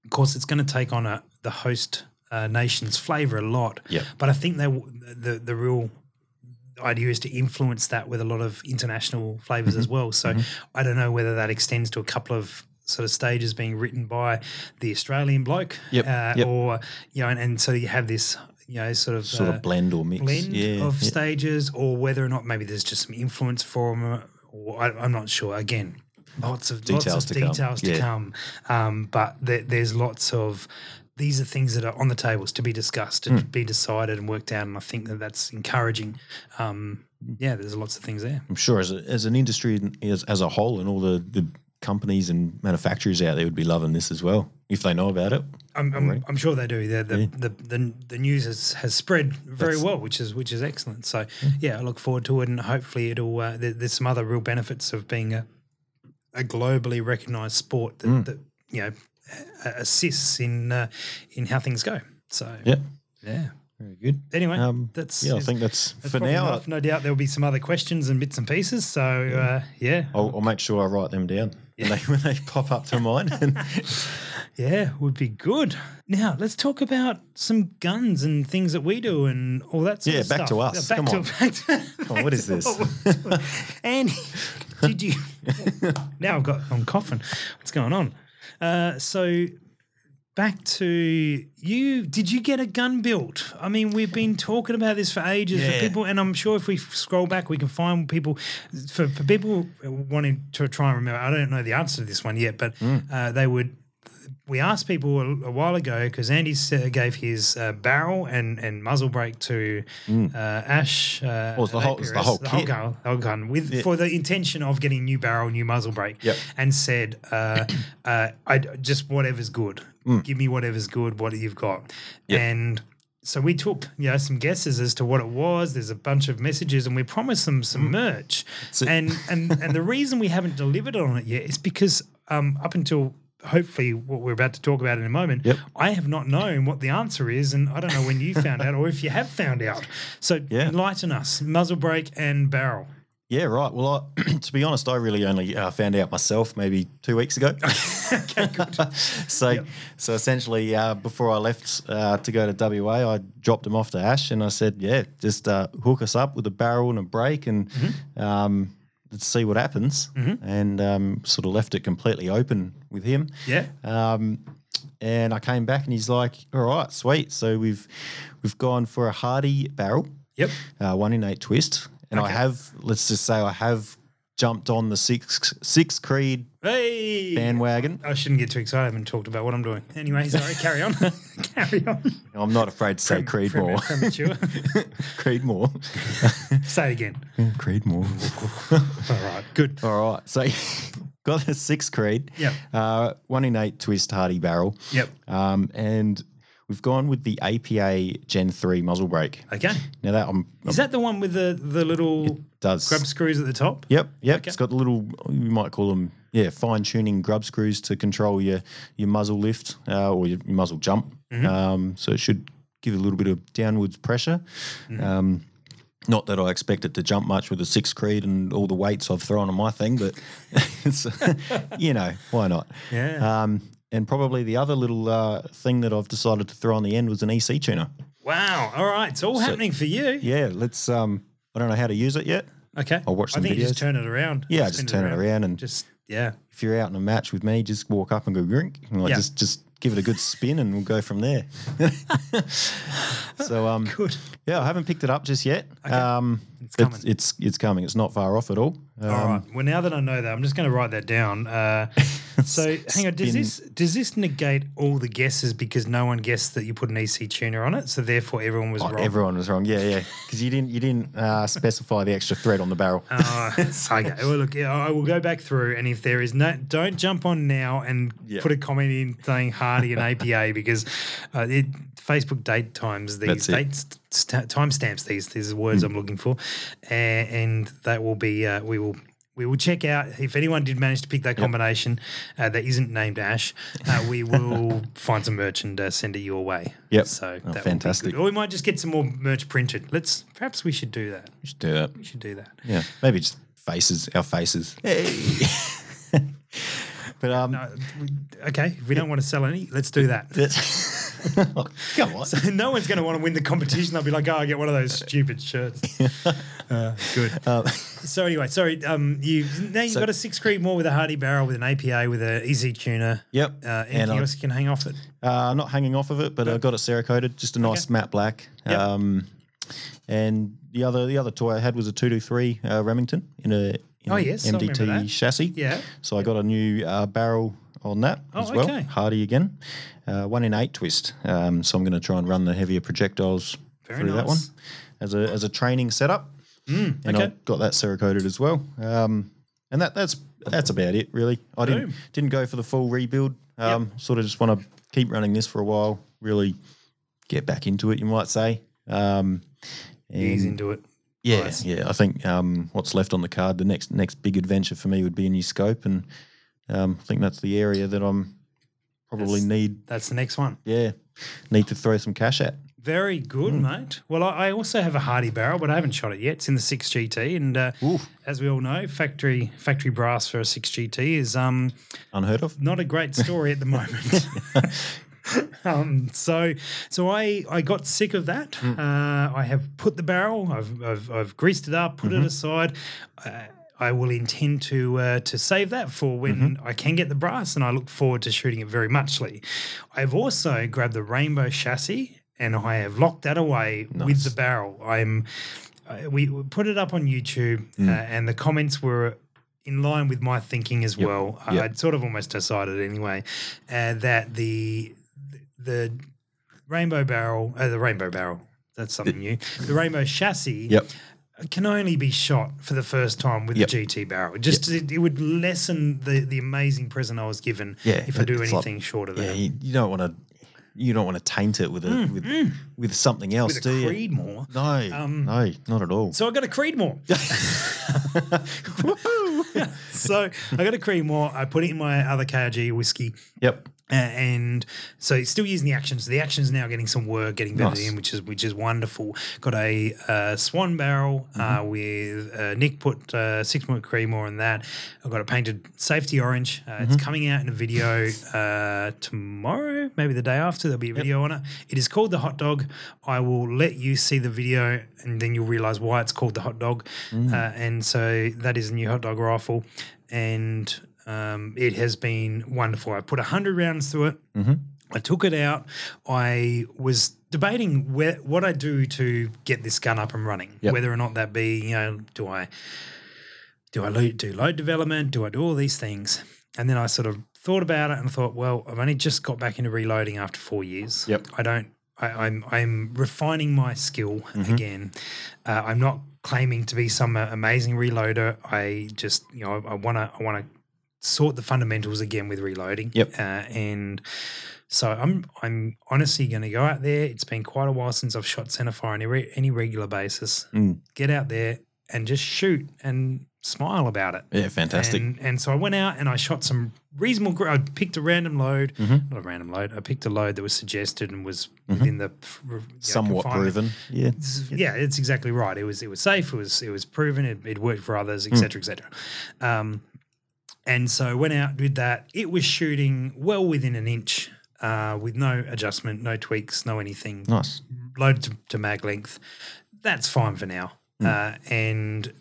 Speaker 2: of course, it's going to take on a the host uh, nation's flavor a lot.
Speaker 3: Yep.
Speaker 2: But I think they the the real idea is to influence that with a lot of international flavors
Speaker 3: Mm-hmm.
Speaker 2: as well. So I don't know whether that extends to a couple of sort of stages being written by the Australian bloke,
Speaker 3: Yep,
Speaker 2: uh,
Speaker 3: yep.
Speaker 2: or you know, and, and so you have this you know sort of
Speaker 3: Sort
Speaker 2: uh,
Speaker 3: of blend or mix.
Speaker 2: blend
Speaker 3: yeah,
Speaker 2: of
Speaker 3: yeah.
Speaker 2: stages, or whether or not maybe there's just some influence from, or I, I'm not sure. Again, lots of
Speaker 3: Details
Speaker 2: lots
Speaker 3: to
Speaker 2: of
Speaker 3: come.
Speaker 2: details to
Speaker 3: Yeah.
Speaker 2: come, um, but there, there's lots of. These are things that are on the tables to be discussed and
Speaker 3: Hmm.
Speaker 2: be decided and worked out, and I think that that's encouraging. Um, yeah, there's lots of things there.
Speaker 3: I'm sure as, a, as an industry as, as a whole and all the, the companies and manufacturers out there would be loving this as well if they know about it.
Speaker 2: I'm, I'm, I'm sure they do. The the,
Speaker 3: Yeah.
Speaker 2: the, the the news has, has spread very
Speaker 3: That's-
Speaker 2: well, which is which is excellent. So yeah, I look forward to it, and hopefully it'll. Uh, there, there's some other real benefits of being a a globally recognised sport that,
Speaker 3: Mm.
Speaker 2: that you know assists in uh, in how things go. So
Speaker 3: Yep.
Speaker 2: yeah.
Speaker 3: Very good.
Speaker 2: Anyway,
Speaker 3: Um,
Speaker 2: that's
Speaker 3: Yeah, I think that's,
Speaker 2: that's
Speaker 3: for now.
Speaker 2: enough. No doubt there'll be some other questions and bits and pieces. So uh, yeah,
Speaker 3: I'll, I'll make sure I write them down when, they, when they pop up to mind.
Speaker 2: Yeah, would be good. Now let's talk about some guns and things that we do and all that. Sort
Speaker 3: Yeah,
Speaker 2: of
Speaker 3: back
Speaker 2: stuff.
Speaker 3: to us.
Speaker 2: Back
Speaker 3: Come
Speaker 2: to,
Speaker 3: on.
Speaker 2: Back to,
Speaker 3: Come on, what is this?
Speaker 2: what. Andy, did you? now I've got. I'm coughing. What's going on? Uh, so back to you. Did you get a gun built? I mean, we've been talking about this for ages for people, and I'm sure if we scroll back, we can find people. For, for people wanting to try and remember, I don't know the answer to this one yet, but
Speaker 3: Hmm.
Speaker 2: uh, they would. We asked people a, a while ago because Andy s- gave his uh, barrel and, and muzzle brake to uh, Ash. Uh,
Speaker 3: Well, the whole- it's the whole
Speaker 2: the whole
Speaker 3: kit.
Speaker 2: gun, the whole gun with
Speaker 3: Yeah.
Speaker 2: for the intention of getting new barrel, new muzzle brake,
Speaker 3: Yep.
Speaker 2: and said, uh, uh, "I just whatever's good.
Speaker 3: Mm.
Speaker 2: Give me whatever's good. What you've got." And so we took you know some guesses as to what it was. There's a bunch of messages, and we promised them some merch.
Speaker 3: Mm.
Speaker 2: And and and the reason we haven't delivered on it yet is because um, up until. Hopefully, what we're about to talk about in a moment,
Speaker 3: Yep.
Speaker 2: I have not known what the answer is, and I don't know when you found out or if you have found out. So
Speaker 3: Yeah.
Speaker 2: enlighten us: muzzle brake and barrel.
Speaker 3: yeah, right. Well, I, to be honest, I really only uh, found out myself maybe two weeks ago. okay, good. so, so essentially, uh, before I left uh, to go to WA, I dropped them off to Ash, and I said, "Yeah, just uh, hook us up with a barrel and a brake, and um, let's see what happens." And um, sort of left it completely open with him.
Speaker 2: Yeah.
Speaker 3: Um, and I came back, and he's like, "All right, sweet." So we've we've gone for a Hardy barrel
Speaker 2: Yep.
Speaker 3: uh, one in eight twist, and I have let's just say I have jumped on the six six Creed
Speaker 2: Hey.
Speaker 3: bandwagon.
Speaker 2: I shouldn't get too excited. I haven't talked about what I'm doing. Anyway, sorry. Carry on. carry on.
Speaker 3: I'm not afraid to say Creed
Speaker 2: Prem-
Speaker 3: more.
Speaker 2: Premature.
Speaker 3: Creed more.
Speaker 2: Say it again.
Speaker 3: Creed more.
Speaker 2: All right. Good.
Speaker 3: All right, so got a six Creed.
Speaker 2: yeah.
Speaker 3: Uh, one in eight twist Hardy barrel.
Speaker 2: Yep.
Speaker 3: Um, and we've gone with the APA Gen three muzzle brake.
Speaker 2: Okay.
Speaker 3: Now that I'm,
Speaker 2: Is that the one with the the little
Speaker 3: does
Speaker 2: grub screws at the top?
Speaker 3: Yep, yep.
Speaker 2: Okay.
Speaker 3: It's got the little you might call them yeah fine tuning grub screws to control your your muzzle lift uh, or your muzzle jump.
Speaker 2: Mm-hmm.
Speaker 3: Um, so it should give a little bit of downwards pressure.
Speaker 2: Mm-hmm.
Speaker 3: Um, not that I expect it to jump much with a six creed and all the weights I've thrown on my thing, but it's, you know why not?
Speaker 2: Yeah.
Speaker 3: Um, and probably the other little uh, thing that I've decided to throw on the end was an EC tuner.
Speaker 2: Wow. All right. It's all happening for you.
Speaker 3: Yeah, let's. Um, I don't know how to use it yet.
Speaker 2: Okay.
Speaker 3: I'll watch
Speaker 2: I
Speaker 3: some
Speaker 2: think you just
Speaker 3: videos.
Speaker 2: turn it around.
Speaker 3: Yeah,
Speaker 2: Spin
Speaker 3: just turn it around and
Speaker 2: just yeah.
Speaker 3: if you're out in a match with me, just walk up and go drink. And like
Speaker 2: Yeah.
Speaker 3: just just give it a good spin and we'll go from there. so um
Speaker 2: Good.
Speaker 3: yeah, I haven't picked it up just yet. Um
Speaker 2: It's coming.
Speaker 3: It's it's coming. It's not far off at all. Um,
Speaker 2: All right. Well, now that I know that, I'm just going to write that down. Uh, so, hang on. Does this does this negate all the guesses because no one guessed that you put an EC tuner on it? So therefore, everyone was
Speaker 3: oh,
Speaker 2: wrong.
Speaker 3: everyone was wrong. Yeah, yeah. Because you didn't you didn't uh, specify the extra thread on the barrel.
Speaker 2: Uh, okay. Well, look, yeah, I will go back through, and if there is no, don't jump on now and put a comment in saying Hardy and APA because uh, it, Facebook date times these
Speaker 3: That's it.
Speaker 2: dates st- timestamps these these words I'm looking for, and, and that will be uh, we will. We will check out if anyone did manage to pick that combination uh, that isn't named Ash. Uh, we will find some merch and uh, send it your way.
Speaker 3: Yep.
Speaker 2: So
Speaker 3: Oh, fantastic.
Speaker 2: Or we might just get some more merch printed. Let's perhaps we should do that.
Speaker 3: You should do that.
Speaker 2: We should do that.
Speaker 3: Yeah, maybe just faces, our faces. Hey. but um,
Speaker 2: No, we, okay, if we don't want to sell any, let's do that.
Speaker 3: that's- Come on.
Speaker 2: So no one's going to want to win the competition. They'll be like, "Oh, I get one of those stupid shirts." Uh, good. so anyway, sorry. Um, you now you've
Speaker 3: So-
Speaker 2: got a six Creedmoor with a Hardy barrel with an APA with an EC tuner.
Speaker 3: Yep.
Speaker 2: Uh,
Speaker 3: And
Speaker 2: anything
Speaker 3: I-
Speaker 2: else you can hang off it?
Speaker 3: Uh, not hanging off of it, but I got it cerakoted, just a nice
Speaker 2: Okay.
Speaker 3: matte black.
Speaker 2: Yep.
Speaker 3: Um, and the other the other toy I had was a two two three uh, Remington in a in
Speaker 2: Oh, yes,
Speaker 3: MDT chassis.
Speaker 2: Yeah.
Speaker 3: So I got a new uh, barrel on that
Speaker 2: Oh,
Speaker 3: as well,
Speaker 2: okay.
Speaker 3: Hardy again, uh, one in eight twist. Um, so I'm going to try and run the heavier projectiles
Speaker 2: Very
Speaker 3: through that one as a as a training setup. and
Speaker 2: okay.
Speaker 3: I got that cerakoted as well. Um, and that that's that's about it really. I didn't didn't go for the full rebuild. Um, Sort of just want to keep running this for a while. Really get back into it, you might say. Um,
Speaker 2: Ease into it.
Speaker 3: yeah,
Speaker 2: Nice.
Speaker 3: yeah. I think um, what's left on the card, the next next big adventure for me would be a new scope, and um, I think that's the area that I'm probably
Speaker 2: That's-
Speaker 3: need.
Speaker 2: That's the next one.
Speaker 3: Yeah, need to throw some cash at.
Speaker 2: Very good,
Speaker 3: Hmm.
Speaker 2: mate. Well, I I also have a Hardy barrel, but I haven't shot it yet. It's in the six GT, and uh, as we all know, factory factory brass for a six GT is um
Speaker 3: Unheard of.
Speaker 2: not a great story at the moment. um, so, so I I got sick of that.
Speaker 3: Hmm.
Speaker 2: Uh, I have put the barrel. I've I've, I've greased it up, put
Speaker 3: Mm-hmm.
Speaker 2: it aside. Uh, I will intend to uh, to save that for when
Speaker 3: Mm-hmm.
Speaker 2: I can get the brass, and I look forward to shooting it very muchly. I've also grabbed the rainbow chassis, and I have locked that away with the barrel. I'm uh, we put it up on YouTube,
Speaker 3: Mm.
Speaker 2: uh, and the comments were in line with my thinking as well.
Speaker 3: Yep.
Speaker 2: I'd sort of almost decided anyway uh, that the the rainbow barrel, uh, the rainbow barrel, that's something new. The rainbow chassis
Speaker 3: Yep.
Speaker 2: Can only be shot for the first time with
Speaker 3: Yep.
Speaker 2: the GT barrel. Just it, it would lessen the the amazing present I was given
Speaker 3: Yeah,
Speaker 2: if I do
Speaker 3: it's like-
Speaker 2: anything short of
Speaker 3: Yeah,
Speaker 2: that.
Speaker 3: you, you don't want to. You don't want to taint it with a with with something else,
Speaker 2: Mm, With
Speaker 3: do you?
Speaker 2: Creedmoor.
Speaker 3: No,
Speaker 2: Um,
Speaker 3: no, not at all.
Speaker 2: So I got a Creedmoor. so I got a Creedmoor. I put it in my other KRG whiskey.
Speaker 3: yep.
Speaker 2: Uh, and so still using the action. So the action is now getting some work, getting better
Speaker 3: Nice.
Speaker 2: in, which is which is wonderful. Got a uh, swan barrel uh,
Speaker 3: Mm-hmm.
Speaker 2: with uh, Nick put uh, six point Creedmoor on that. I've got a painted safety orange. Uh,
Speaker 3: Mm-hmm.
Speaker 2: It's coming out in a video uh, tomorrow, maybe the day after. There'll be a video on it. It is called the hot dog. I will let you see the video, and then you'll realize why it's called the hot dog.
Speaker 3: Mm.
Speaker 2: Uh, and so that is a new hot dog rifle, and um, it has been wonderful. I put 100 rounds through it.
Speaker 3: Mm-hmm.
Speaker 2: I took it out. I was debating where, what I do to get this gun up and running,
Speaker 3: Yep.
Speaker 2: whether or not that be, you know, do I do I lo- do load development? Do I do all these things? And then I sort of thought about it and thought, well, I've only just got back into reloading after four years.
Speaker 3: Yep.
Speaker 2: I don't. I, I'm I'm refining my skill
Speaker 3: Mm-hmm.
Speaker 2: again. Uh, I'm not claiming to be some uh, amazing reloader. I just you know I want to I want to sort the fundamentals again with reloading.
Speaker 3: Yep.
Speaker 2: Uh, and so I'm I'm honestly going to go out there. It's been quite a while since I've shot centerfire on any, any regular basis.
Speaker 3: Mm.
Speaker 2: Get out there and just shoot and smile about it.
Speaker 3: Yeah, fantastic.
Speaker 2: And, and so I went out and I shot some reasonable. gr- I picked a random load,
Speaker 3: Mm-hmm.
Speaker 2: not a random load. I picked a load that was suggested and was within the f- you know,
Speaker 3: Somewhat proven. Yeah.
Speaker 2: It's- Yeah, it's exactly right. It was it was safe. It was it was proven. It, it worked for others, etc., etc. Um, and so went out did that. It was shooting well within an inch, uh, with no adjustment, no tweaks, no anything.
Speaker 3: Nice.
Speaker 2: Loaded to, to mag length. That's fine for now. Uh, and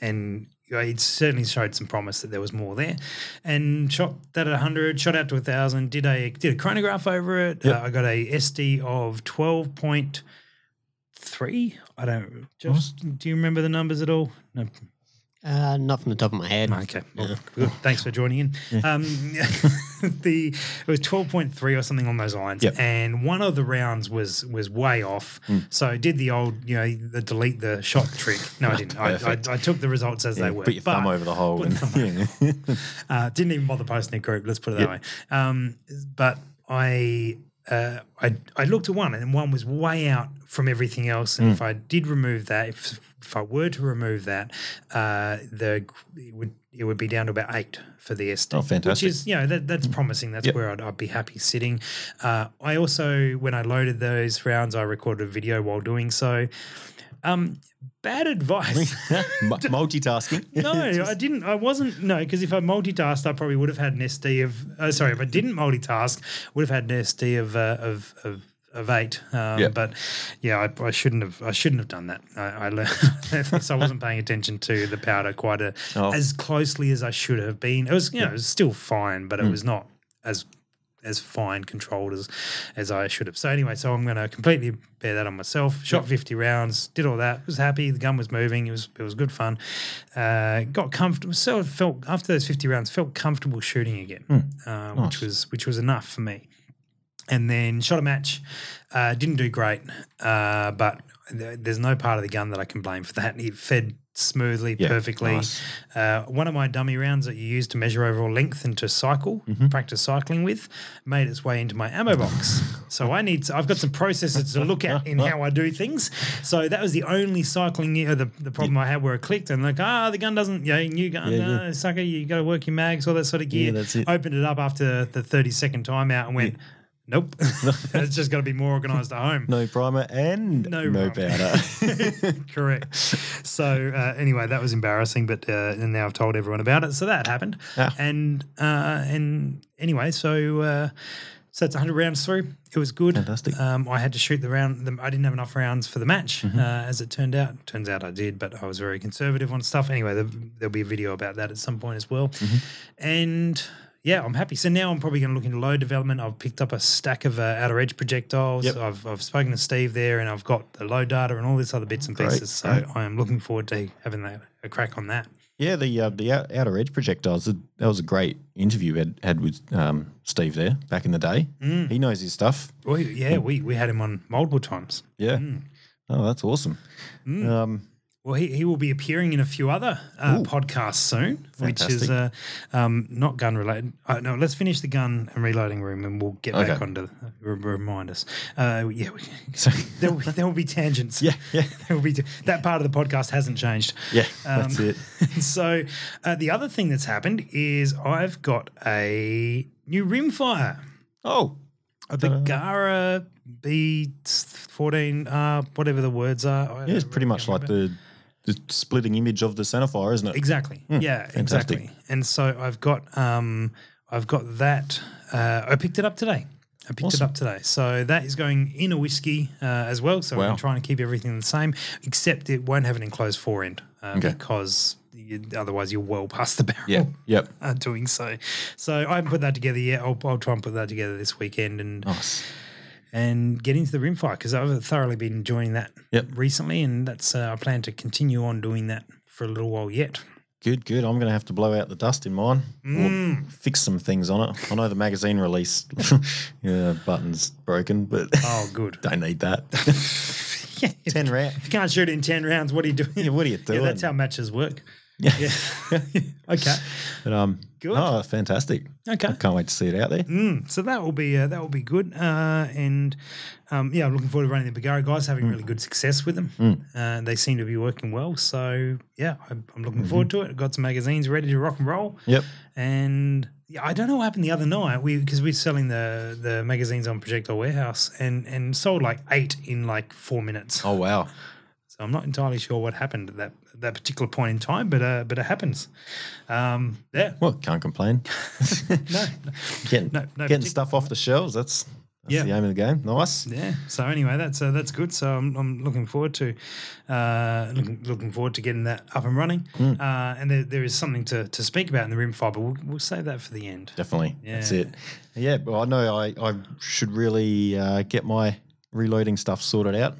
Speaker 2: and it certainly showed some promise that there was more there. And shot that at 100, shot out to 1,000, did a did a chronograph over it.
Speaker 3: Yep.
Speaker 2: Uh, I got a SD of 12.3. I don't just do you remember the numbers at all? No.
Speaker 4: Uh, not from the top of my head.
Speaker 2: Okay. Well, good. Thanks for joining in. Um, the it was twelve point three or something on those lines,
Speaker 3: Yep.
Speaker 2: and one of the rounds was was way off. So I did the old, you know, the delete the shot trick. No, I didn't. I, I, I took the results as
Speaker 3: Yeah,
Speaker 2: they were.
Speaker 3: put your thumb over the hole. And, yeah.
Speaker 2: uh, didn't even bother posting a group. Let's put it that way. Um, but I, uh, I I looked at one, and one was way out from everything else. And if I did remove that, if if I were to remove that, uh, the it would it would be down to about eight for the SD.
Speaker 3: Oh, fantastic.
Speaker 2: Which is you know that that's promising. That's
Speaker 3: Yep.
Speaker 2: where I'd, I'd be happy sitting. Uh, I also when I loaded those rounds, I recorded a video while doing so. Um, bad advice.
Speaker 3: Multitasking.
Speaker 2: no, I didn't. I wasn't. No, because if I multitasked, I probably would have had an SD of. Uh, sorry, if I didn't multitask, would have had an SD of uh, of of. Of eight, um,
Speaker 3: Yeah.
Speaker 2: but yeah, I, I shouldn't have. I shouldn't have done that. I, I learned, so I wasn't paying attention to the powder quite a,
Speaker 3: Oh.
Speaker 2: as closely as I should have been. It was, you know, it was still fine, but it was not as as fine controlled as as I should have. So anyway, so I'm going to completely bear that on myself. Shot 50 rounds, did all that. Was happy. The gun was moving. It was it was good fun. Uh, got comfortable. So felt after those 50 rounds, felt comfortable shooting again, uh, which was which was enough for me. And then shot a match. Uh, didn't do great, uh, but th- there's no part of the gun that I can blame for that. It fed smoothly,
Speaker 3: Yeah,
Speaker 2: perfectly.
Speaker 3: nice.
Speaker 2: Uh, one of my dummy rounds that you use to measure overall length and to cycle,
Speaker 3: Mm-hmm.
Speaker 2: practice cycling with, made its way into my ammo box. so I need, to, I've got some processes to look at in how I do things. So that was the only cycling, uh, the, the problem I had where it clicked and like, ah, the gun doesn't, yeah, new gun,
Speaker 3: Yeah, yeah.
Speaker 2: uh, sucker, you got to work your mags, all that sort of gear.
Speaker 3: Yeah.
Speaker 2: Opened it up after the 30 second timeout and went, nope, it's just got to be more organized at home.
Speaker 3: No primer and
Speaker 2: No
Speaker 3: no, powder.
Speaker 2: Correct. So uh, anyway, that was embarrassing, but uh, and now I've told everyone about it. So that happened.
Speaker 3: Ah.
Speaker 2: And uh, and anyway, so uh, so it's 100 rounds through. It was good.
Speaker 3: Fantastic.
Speaker 2: Um, I had to shoot the round. The, I didn't have enough rounds for the match,
Speaker 3: Mm-hmm.
Speaker 2: uh, as it turned out. Turns out I did, but I was very conservative on stuff. Anyway, there, there'll be a video about that at some point as well.
Speaker 3: Mm-hmm.
Speaker 2: And yeah, I'm happy. So now I'm probably going to look into load development. I've picked up a stack of uh, outer edge projectiles.
Speaker 3: Yep.
Speaker 2: I've, I've spoken to Steve there, and I've got the load data and all this other bits and
Speaker 3: Great,
Speaker 2: pieces. So
Speaker 3: great.
Speaker 2: I am looking forward to having that, a crack on that.
Speaker 3: yeah, the uh, the outer edge projectiles. That was a great interview Ed had with um, Steve there back in the day.
Speaker 2: Mm.
Speaker 3: He knows his stuff.
Speaker 2: Well, yeah, we, we had him on multiple times.
Speaker 3: Yeah.
Speaker 2: Mm.
Speaker 3: Oh, that's awesome. Um,
Speaker 2: Well, he, he will be appearing in a few other uh, podcasts soon, which is uh, um, not gun related. Uh, no, let's finish the gun and reloading room, and we'll get back
Speaker 3: Okay.
Speaker 2: onto re- remind us. Uh, yeah, we,
Speaker 3: so
Speaker 2: there, will, there will be tangents.
Speaker 3: Yeah, yeah.
Speaker 2: there will be that part of the podcast hasn't changed.
Speaker 3: yeah, that's
Speaker 2: Um,
Speaker 3: it.
Speaker 2: so uh, the other thing that's happened is I've got a new rimfire,
Speaker 3: Oh,
Speaker 2: a Bergara B14, uh, whatever the words are. I
Speaker 3: yeah, it's pretty much
Speaker 2: really
Speaker 3: like the splitting image of the centerfire, isn't it?
Speaker 2: Exactly. yeah,
Speaker 3: Hmm, fantastic.
Speaker 2: exactly. And so I've got um I've got that. Uh, I picked it up today. I picked it up today. So that is going in a whiskey uh, as well. So
Speaker 3: Wow.
Speaker 2: I'm trying to keep everything the same, except it won't have an enclosed fore end uh,
Speaker 3: Okay.
Speaker 2: because you, otherwise you're well past the barrel.
Speaker 3: Yeah, yep.
Speaker 2: Uh, doing so, so I haven't put that together yet. I'll, I'll try and put that together this weekend and
Speaker 3: Nice.
Speaker 2: And get into the rimfire because I've thoroughly been enjoying that
Speaker 3: Yep.
Speaker 2: recently, and that's uh, I plan to continue on doing that for a little while yet.
Speaker 3: Good, good. I'm going to have to blow out the dust in mine
Speaker 2: Mm.
Speaker 3: or fix some things on it. I know the magazine release, yeah, button's broken, but
Speaker 2: Oh, good.
Speaker 3: don't need that.
Speaker 2: yeah,
Speaker 3: 10 rounds.
Speaker 2: if you can't shoot it in 10 rounds, what are you doing?
Speaker 3: Yeah, what are you
Speaker 2: Yeah,
Speaker 3: doing?
Speaker 2: that's how matches work.
Speaker 3: Yeah.
Speaker 2: Yeah. okay.
Speaker 3: But, um,
Speaker 2: Good.
Speaker 3: Oh, fantastic.
Speaker 2: Okay.
Speaker 3: I can't wait to see it out there.
Speaker 2: Mm, so that will be uh, that will be good, uh, and um, yeah, I'm looking forward to running the Bergara guys, having really good success with them. Uh, they seem to be working well, so yeah, I'm, I'm looking forward to it. I've got some magazines ready to rock and roll.
Speaker 3: Yep.
Speaker 2: And yeah, I don't know what happened the other night. We because we're selling the the magazines on Projectile Warehouse and and sold like eight in like four minutes.
Speaker 3: Oh, wow.
Speaker 2: So I'm not entirely sure what happened at that at that particular point in time, but uh, but it happens. Um, yeah,
Speaker 3: Well, can't complain.
Speaker 2: no,
Speaker 3: getting
Speaker 2: No, no
Speaker 3: getting stuff off the shelves. That's, that's
Speaker 2: Yeah.
Speaker 3: the aim of the game. Nice.
Speaker 2: yeah. So anyway, that's uh, that's good. So I'm, I'm looking forward to uh, looking looking forward to getting that up and running. Uh, and there, there is something to, to speak about in the rimfire. We'll, we'll save that for the end.
Speaker 3: Definitely. That's it. Yeah, but I know I, I should really uh, get my reloading stuff sorted out.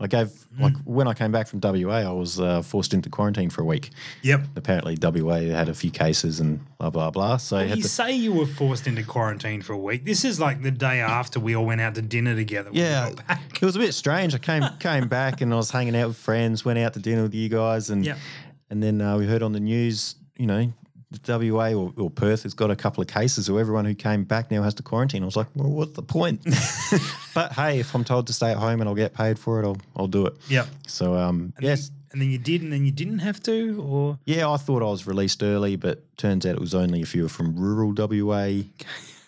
Speaker 3: I gave,
Speaker 2: Hmm.
Speaker 3: like, when I came back from WA, I was uh, forced into quarantine for a week.
Speaker 2: Yep.
Speaker 3: Apparently, WA had a few cases and blah, blah, blah. So had
Speaker 2: You
Speaker 3: to.
Speaker 2: say you were forced into quarantine for a week. This is like the day after we all went out to dinner together.
Speaker 3: Yeah,
Speaker 2: back.
Speaker 3: it was a bit strange. I came came back and I was hanging out with friends, went out to dinner with you guys, and
Speaker 2: Yep.
Speaker 3: and then uh, we heard on the news, you know, WA or, or Perth has got a couple of cases, so everyone who came back now has to quarantine. I was like, well, what's the point? but hey, if I'm told to stay at home and I'll get paid for it, I'll I'll do it.
Speaker 2: Yep.
Speaker 3: So um, yes,
Speaker 2: And then you did, and then you didn't have to, or
Speaker 3: yeah, I thought I was released early, but turns out it was only if you were from rural WA.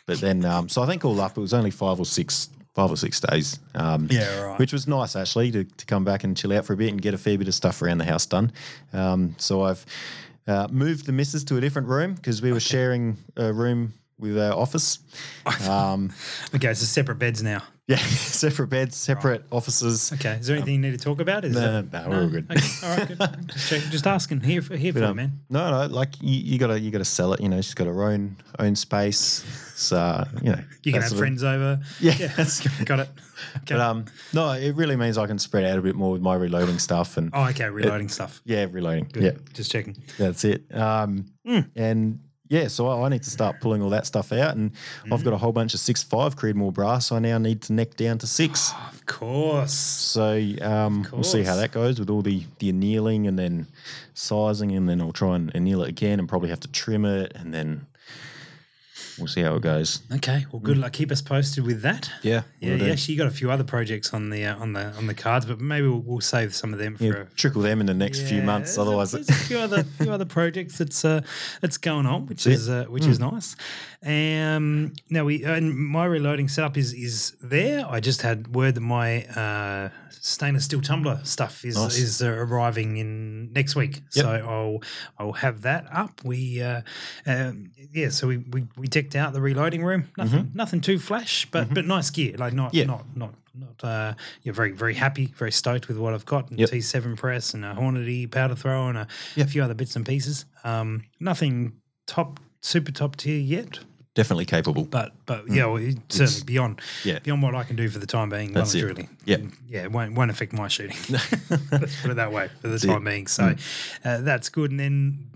Speaker 3: But then, um, so I think all up, it was only five or six five or six days. Um,
Speaker 2: Yeah, right.
Speaker 3: Which was nice actually to, to come back and chill out for a bit and get a fair bit of stuff around the house done. Um, so I've uh, moved the missus to a different room because we were sharing a room with our office. Um,
Speaker 2: Okay, so separate beds now.
Speaker 3: Yeah, separate beds, separate offices.
Speaker 2: Okay, is there anything you need to talk about? Is
Speaker 3: No,
Speaker 2: that-
Speaker 3: no, we're all good.
Speaker 2: Okay, all right, good. Just, check, just asking. Here for here for
Speaker 3: um,
Speaker 2: man.
Speaker 3: No, no, like you, you gotta you gotta sell it. You know, she's got her own own space. So you know,
Speaker 2: You can
Speaker 3: that
Speaker 2: have
Speaker 3: sort of-
Speaker 2: friends over.
Speaker 3: Yeah,
Speaker 2: got it. Okay.
Speaker 3: But um, no, it really means I can spread out a bit more with my reloading stuff and
Speaker 2: oh, okay, reloading stuff.
Speaker 3: yeah, reloading.
Speaker 2: Good.
Speaker 3: Yeah,
Speaker 2: just checking.
Speaker 3: that's it. Um,
Speaker 2: Hmm.
Speaker 3: and yeah, so I, I need to start pulling all that stuff out, and I've
Speaker 2: Hmm.
Speaker 3: got a whole bunch of six five Creedmoor brass. So I now need to neck down to six.
Speaker 2: Of course.
Speaker 3: So um, we'll see how that goes with all the the annealing and then sizing, and then I'll try and anneal it again, and probably have to trim it, and then we'll see how it goes.
Speaker 2: Okay. Well, good luck. Keep us posted with that.
Speaker 3: Yeah,
Speaker 2: Yeah,
Speaker 3: will
Speaker 2: you
Speaker 3: do.
Speaker 2: actually got a few other projects on the uh, on the on the cards, but maybe we'll, we'll save some of them for.
Speaker 3: Yeah,
Speaker 2: a,
Speaker 3: trickle them in the next few months.
Speaker 2: there's a-
Speaker 3: Otherwise,
Speaker 2: there's a few other few other projects that's uh, that's going on, which
Speaker 3: That's
Speaker 2: is uh, which is nice. Um, now we and my reloading setup is is there. I just had word that my uh, stainless steel tumbler stuff is
Speaker 3: Nice.
Speaker 2: is uh, arriving in next week, so I'll I'll have that up. We uh, um, yeah, so we, we we decked out the reloading room. Nothing nothing too flash, but but nice gear. Like not
Speaker 3: Yeah.
Speaker 2: not not not uh you're very very happy very stoked with what i've got
Speaker 3: Yep.
Speaker 2: t7 press and a hornady powder throw and a, a few other bits and pieces um nothing top super top tier yet
Speaker 3: definitely capable.
Speaker 2: but but yeah well, it- certainly beyond
Speaker 3: yeah.
Speaker 2: beyond what i can do for the time being
Speaker 3: That's
Speaker 2: well
Speaker 3: it.
Speaker 2: truly
Speaker 3: Yep.
Speaker 2: Yeah it won't, won't affect my shooting let's put it that way for the
Speaker 3: it. Mm.
Speaker 2: time being so uh, that's good and then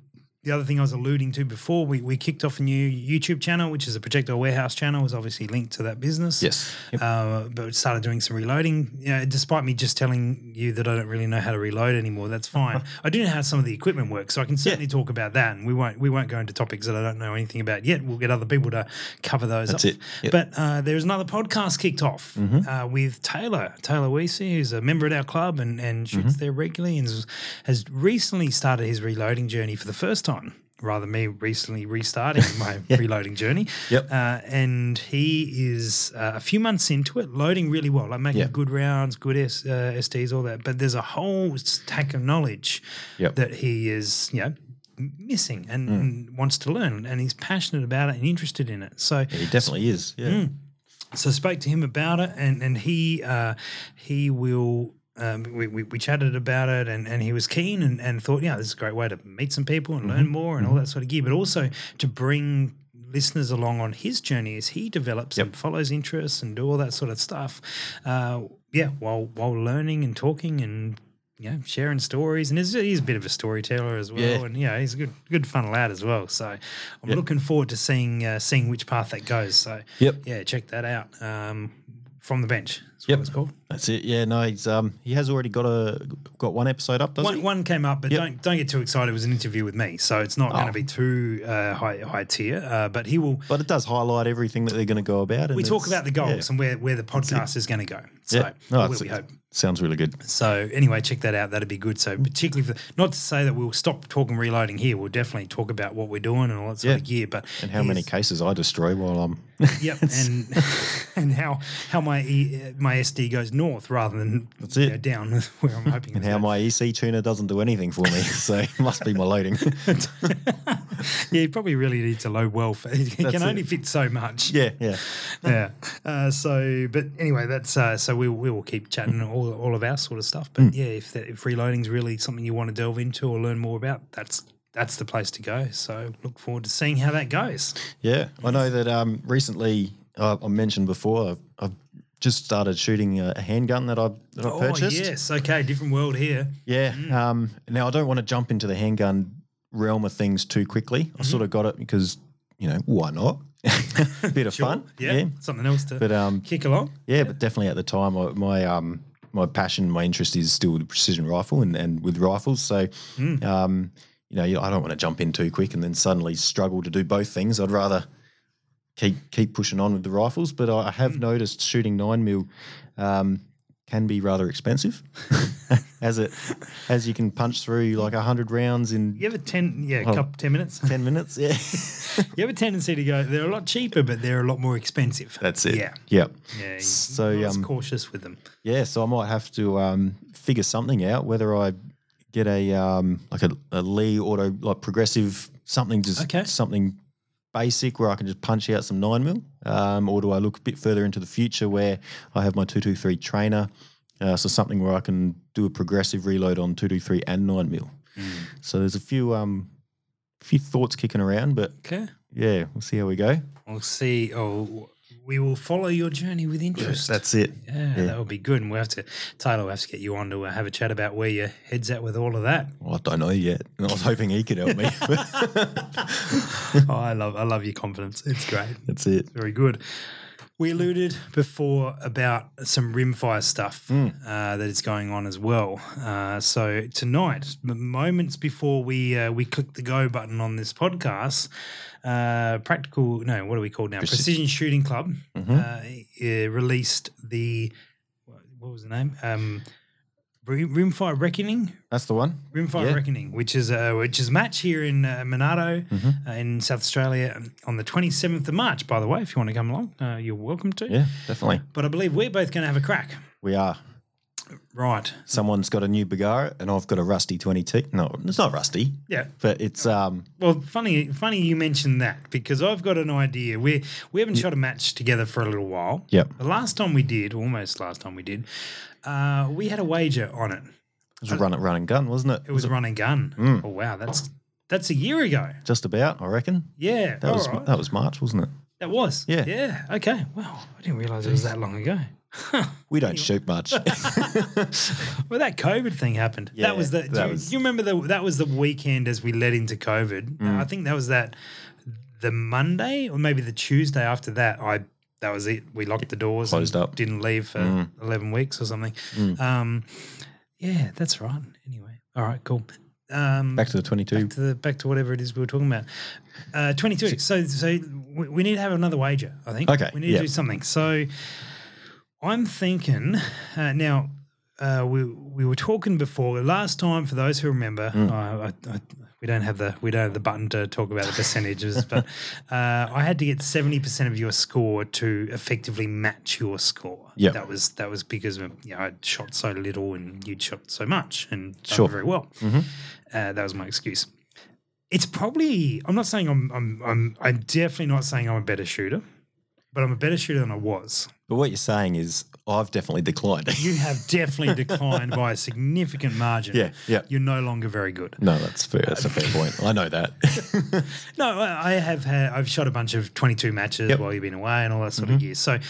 Speaker 2: the other thing I was alluding to before, we, we kicked off a new YouTube channel, which is a Projectile Warehouse channel, was obviously linked to that business.
Speaker 3: Yes. Yep.
Speaker 2: Uh, but started doing some reloading. You know, despite me just telling you that I don't really know how to reload anymore, that's fine. I do know how some of the equipment works, so I can certainly talk about that. And we won't we won't go into topics that I don't know anything about yet. We'll get other people to cover those.
Speaker 3: That's
Speaker 2: up.
Speaker 3: it. Yep. Mm-hmm.
Speaker 2: But uh, there's another podcast kicked off uh, with Taylor Taylor Weesey, who's a member at our club and and shoots
Speaker 3: Mm-hmm.
Speaker 2: there regularly, and has, has recently started his reloading journey for the first time. Rather me recently restarting my reloading journey.
Speaker 3: Yep.
Speaker 2: Uh, and he is uh, a few months into it, loading really well, like making
Speaker 3: Yeah.
Speaker 2: good rounds, good S, uh, SDs, all that. But there's a whole stack of knowledge
Speaker 3: Yep.
Speaker 2: that he is, you know, missing and,
Speaker 3: Mm.
Speaker 2: and wants to learn, and he's passionate about it and interested in it. So,
Speaker 3: He definitely is. Yeah.
Speaker 2: Mm. so I spoke to him about it, and and he uh, he will. Um, we, we, we chatted about it and, and he was keen and, and thought, yeah, this is a great way to meet some people and learn more and all that sort of gear, but also to bring listeners along on his journey as he develops and follows interests and do all that sort of stuff. Uh, yeah, while while learning and talking and you know, sharing stories, and he's, he's a bit of a storyteller as well,
Speaker 3: Yeah.
Speaker 2: and yeah, he's a good, good fun lad as well. So I'm looking forward to seeing uh, seeing which path that goes. So
Speaker 3: Yep.
Speaker 2: yeah, check that out. Um, from the bench,
Speaker 3: Yep.
Speaker 2: it's called.
Speaker 3: That's it. Yeah. No, he's um he has already got a got one episode up, doesn't
Speaker 2: One,
Speaker 3: he?
Speaker 2: one came up, but
Speaker 3: Yep.
Speaker 2: don't don't get too excited. It was an interview with me, so it's not going
Speaker 3: Oh.
Speaker 2: to be too uh, high high tier. Uh, but he will.
Speaker 3: But it does highlight everything that they're going to go about.
Speaker 2: We talk about the goals
Speaker 3: yeah.
Speaker 2: and where where the podcast is going to go. So
Speaker 3: Yeah. No,
Speaker 2: where we hope.
Speaker 3: Sounds really good.
Speaker 2: So anyway, check that out. That'd be good. So particularly for not to say that we'll stop talking reloading here. We'll definitely talk about what we're doing and all that sort
Speaker 3: Yeah.
Speaker 2: of gear. But
Speaker 3: And how many cases I destroy while I'm.
Speaker 2: Yep, and and how how my e, my SD goes north rather than
Speaker 3: That's
Speaker 2: you
Speaker 3: it.
Speaker 2: know, down where I'm hoping.
Speaker 3: and how my EC tuner doesn't do anything for me. So it must be my loading.
Speaker 2: yeah, you probably really need to load well. For, it can only
Speaker 3: it.
Speaker 2: fit so much.
Speaker 3: yeah. Yeah.
Speaker 2: yeah. Uh, so, but anyway, that's uh, so we we will keep chatting all all of our sort of stuff. But yeah, if that, if reloading's really something you want to delve into or learn more about, that's that's the place to go. So look forward to seeing how that goes.
Speaker 3: Yeah, I know that um, recently uh, I mentioned before I've, I've just started shooting a, handgun that I that I purchased.
Speaker 2: Oh yes, okay, different world here.
Speaker 3: Yeah.
Speaker 2: Mm.
Speaker 3: Um, now I don't want to jump into the handgun realm of things too quickly.
Speaker 2: Mm-hmm.
Speaker 3: I sort of got it because you know why not? Bit of fun.
Speaker 2: Yeah, something else to
Speaker 3: But um,
Speaker 2: kick along.
Speaker 3: yeah, but definitely at the time, I, my um, my passion, my interest is still the precision rifle and, and with rifles. So,
Speaker 2: Hmm.
Speaker 3: um, you know, I don't want to jump in too quick and then suddenly struggle to do both things. I'd rather keep keep pushing on with the rifles. But I have
Speaker 2: Hmm.
Speaker 3: noticed shooting nine mil um, can be rather expensive, as it as you can punch through like hundred rounds in
Speaker 2: You have a ten, yeah,
Speaker 3: Oh.
Speaker 2: couple, ten minutes.
Speaker 3: ten minutes. Yeah,
Speaker 2: You have a tendency to go. They're a lot cheaper, but they're a lot more expensive.
Speaker 3: that's it.
Speaker 2: Yeah,
Speaker 3: Yep.
Speaker 2: yeah.
Speaker 3: So,
Speaker 2: you're
Speaker 3: um,
Speaker 2: cautious with them.
Speaker 3: Yeah, so I might have to um, figure something out whether I get a um, like a, a Lee auto like progressive something just
Speaker 2: Okay.
Speaker 3: something basic where I can just punch out some nine mil, um, or do I look a bit further into the future where I have my two two three trainer, uh, so something where I can do a progressive reload on two two three and nine mil. So there's a few um, few thoughts kicking around, but
Speaker 2: Okay,
Speaker 3: yeah, we'll see how we go.
Speaker 2: we'll see. Oh, we will follow your journey with interest.
Speaker 3: That's it.
Speaker 2: yeah,
Speaker 3: yeah.
Speaker 2: that would be good. And we'll have to, Taylor, we'll have to get you on to uh, have a chat about where your head's at with all of that.
Speaker 3: Well, I don't know yet. I was hoping he could help me.
Speaker 2: oh, I love, I love your confidence. It's great.
Speaker 3: That's it.
Speaker 2: Very good. We alluded before about some rimfire stuff
Speaker 3: Hmm.
Speaker 2: uh, that is going on as well. Uh, so tonight, moments before we uh, we click the go button on this podcast, uh, practical no, what are we called now?
Speaker 3: Preci-
Speaker 2: Precision Shooting Club
Speaker 3: Mm-hmm.
Speaker 2: uh, uh, released the what was the name? Um, Rimfire Reckoning.
Speaker 3: That's the one.
Speaker 2: Rimfire
Speaker 3: Yeah.
Speaker 2: Reckoning, which is a which is match here in uh, Monarto
Speaker 3: Mm-hmm.
Speaker 2: uh, in South Australia on the 27th of March. By the way, if you want to come along, uh, you're welcome to.
Speaker 3: Yeah, definitely.
Speaker 2: But I believe we're both going to have a crack.
Speaker 3: We are.
Speaker 2: Right.
Speaker 3: Someone's got a new Bergara and I've got a rusty 20T. No, it's not rusty,
Speaker 2: Yeah.
Speaker 3: but it's um
Speaker 2: Well, funny, funny you mentioned that because I've got an idea. We we haven't shot a match together for a little while.
Speaker 3: Yep.
Speaker 2: The last time we did, almost last time we did, uh, we had a wager on it.
Speaker 3: it was a run run and gun, wasn't it?
Speaker 2: It was a run and gun.
Speaker 3: Mm.
Speaker 2: Oh wow, that's that's a year ago.
Speaker 3: just about, I reckon.
Speaker 2: Yeah,
Speaker 3: That was
Speaker 2: right.
Speaker 3: that was March, wasn't it?
Speaker 2: that was.
Speaker 3: Yeah.
Speaker 2: yeah. Okay. Wow, I didn't realize it was that long ago.
Speaker 3: We don't shoot much.
Speaker 2: Well, that COVID thing happened.
Speaker 3: Yeah,
Speaker 2: that was the.
Speaker 3: That
Speaker 2: you,
Speaker 3: was-
Speaker 2: you remember the that was the weekend as we led into COVID.
Speaker 3: Mm.
Speaker 2: I think that was that the Monday or maybe the Tuesday after that. I that was it. We locked the doors,
Speaker 3: Closed
Speaker 2: and
Speaker 3: up. Mm.
Speaker 2: didn't leave for eleven weeks or something. Um, yeah, that's right. Anyway, all right, cool. Um,
Speaker 3: Back to the 22.
Speaker 2: back to the back to whatever it is we were talking about. Uh, Twenty two. So so we, we need to have another wager. I think.
Speaker 3: Okay,
Speaker 2: We need
Speaker 3: yeah.
Speaker 2: to do something. So I'm thinking uh, now. Uh, we we were talking before last time. For those who remember,
Speaker 3: Mm.
Speaker 2: I, I, I, we don't have the we don't have the button to talk about the percentages, but uh, I had to get seventy percent of your score to effectively match your score.
Speaker 3: Yep.
Speaker 2: that was that was because you know, I'd shot so little and you'd shot so much and done
Speaker 3: Sure. Mm-hmm.
Speaker 2: very well. Uh, that was my excuse. It's probably. I'm not saying I'm. I'm. I'm. I'm definitely not saying I'm a better shooter, but I'm a better shooter than I was.
Speaker 3: But what you're saying is I've definitely declined.
Speaker 2: You have definitely declined by a significant margin.
Speaker 3: Yeah, yeah.
Speaker 2: You're no longer very good.
Speaker 3: no, that's fair. That's a fair point. I know that.
Speaker 2: No, I have had. I've shot a bunch of 22 matches
Speaker 3: Yep. Mm-hmm.
Speaker 2: while you've been away and all that sort of gear. So,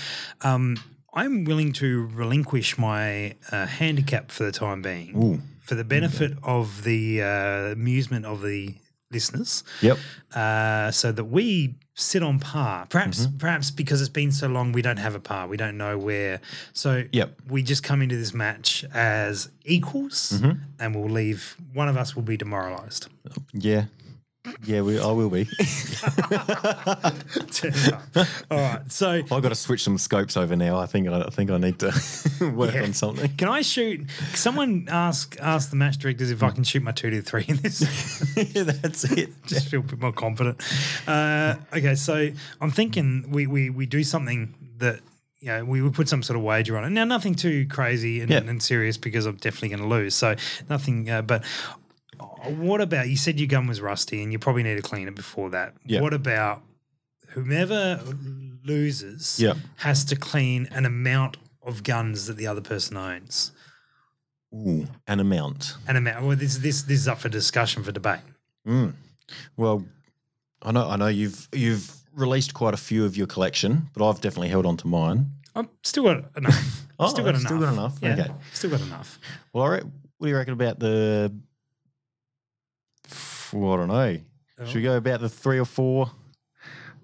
Speaker 2: um, I'm willing to relinquish my uh, handicap for the time being,
Speaker 3: Ooh.
Speaker 2: for the benefit of the uh, amusement of the listeners.
Speaker 3: yep.
Speaker 2: uh, so that we sit on par. Perhaps,
Speaker 3: Mm-hmm.
Speaker 2: perhaps because it's been so long, we don't have a par. We don't know where. So
Speaker 3: Yep.
Speaker 2: we just come into this match as equals,
Speaker 3: Mm-hmm.
Speaker 2: and we'll leave. One of us will be demoralised.
Speaker 3: Yeah. Yeah, we, I will be.
Speaker 2: All right. So
Speaker 3: I've got to switch some scopes over now. I think I, I think I need to work
Speaker 2: Yeah.
Speaker 3: on something.
Speaker 2: can I shoot? Someone ask ask the match directors if I can shoot my two to three in this.
Speaker 3: yeah, that's it.
Speaker 2: just feel a bit more confident. Uh, okay, so I'm thinking we, we we do something that you know we would put some sort of wager on it. Now, nothing too crazy and,
Speaker 3: Yeah.
Speaker 2: and serious because I'm definitely going to lose. So nothing. Uh, but what about you? Said your gun was rusty and you probably need to clean it before that.
Speaker 3: Yeah.
Speaker 2: What about whomever loses
Speaker 3: Yeah.
Speaker 2: has to clean an amount of guns that the other person owns?
Speaker 3: Ooh, an amount.
Speaker 2: An amount. Well, this this this is up for discussion for debate.
Speaker 3: Mm. Well, I know I know you've you've released quite a few of your collection, but I've definitely held on to mine.
Speaker 2: I've still got enough.
Speaker 3: Oh,
Speaker 2: still got enough.
Speaker 3: still got enough.
Speaker 2: Yeah,
Speaker 3: Okay.
Speaker 2: Still got enough.
Speaker 3: Well, all right. What do you reckon about the? Well, I don't know. Should we go about the three or four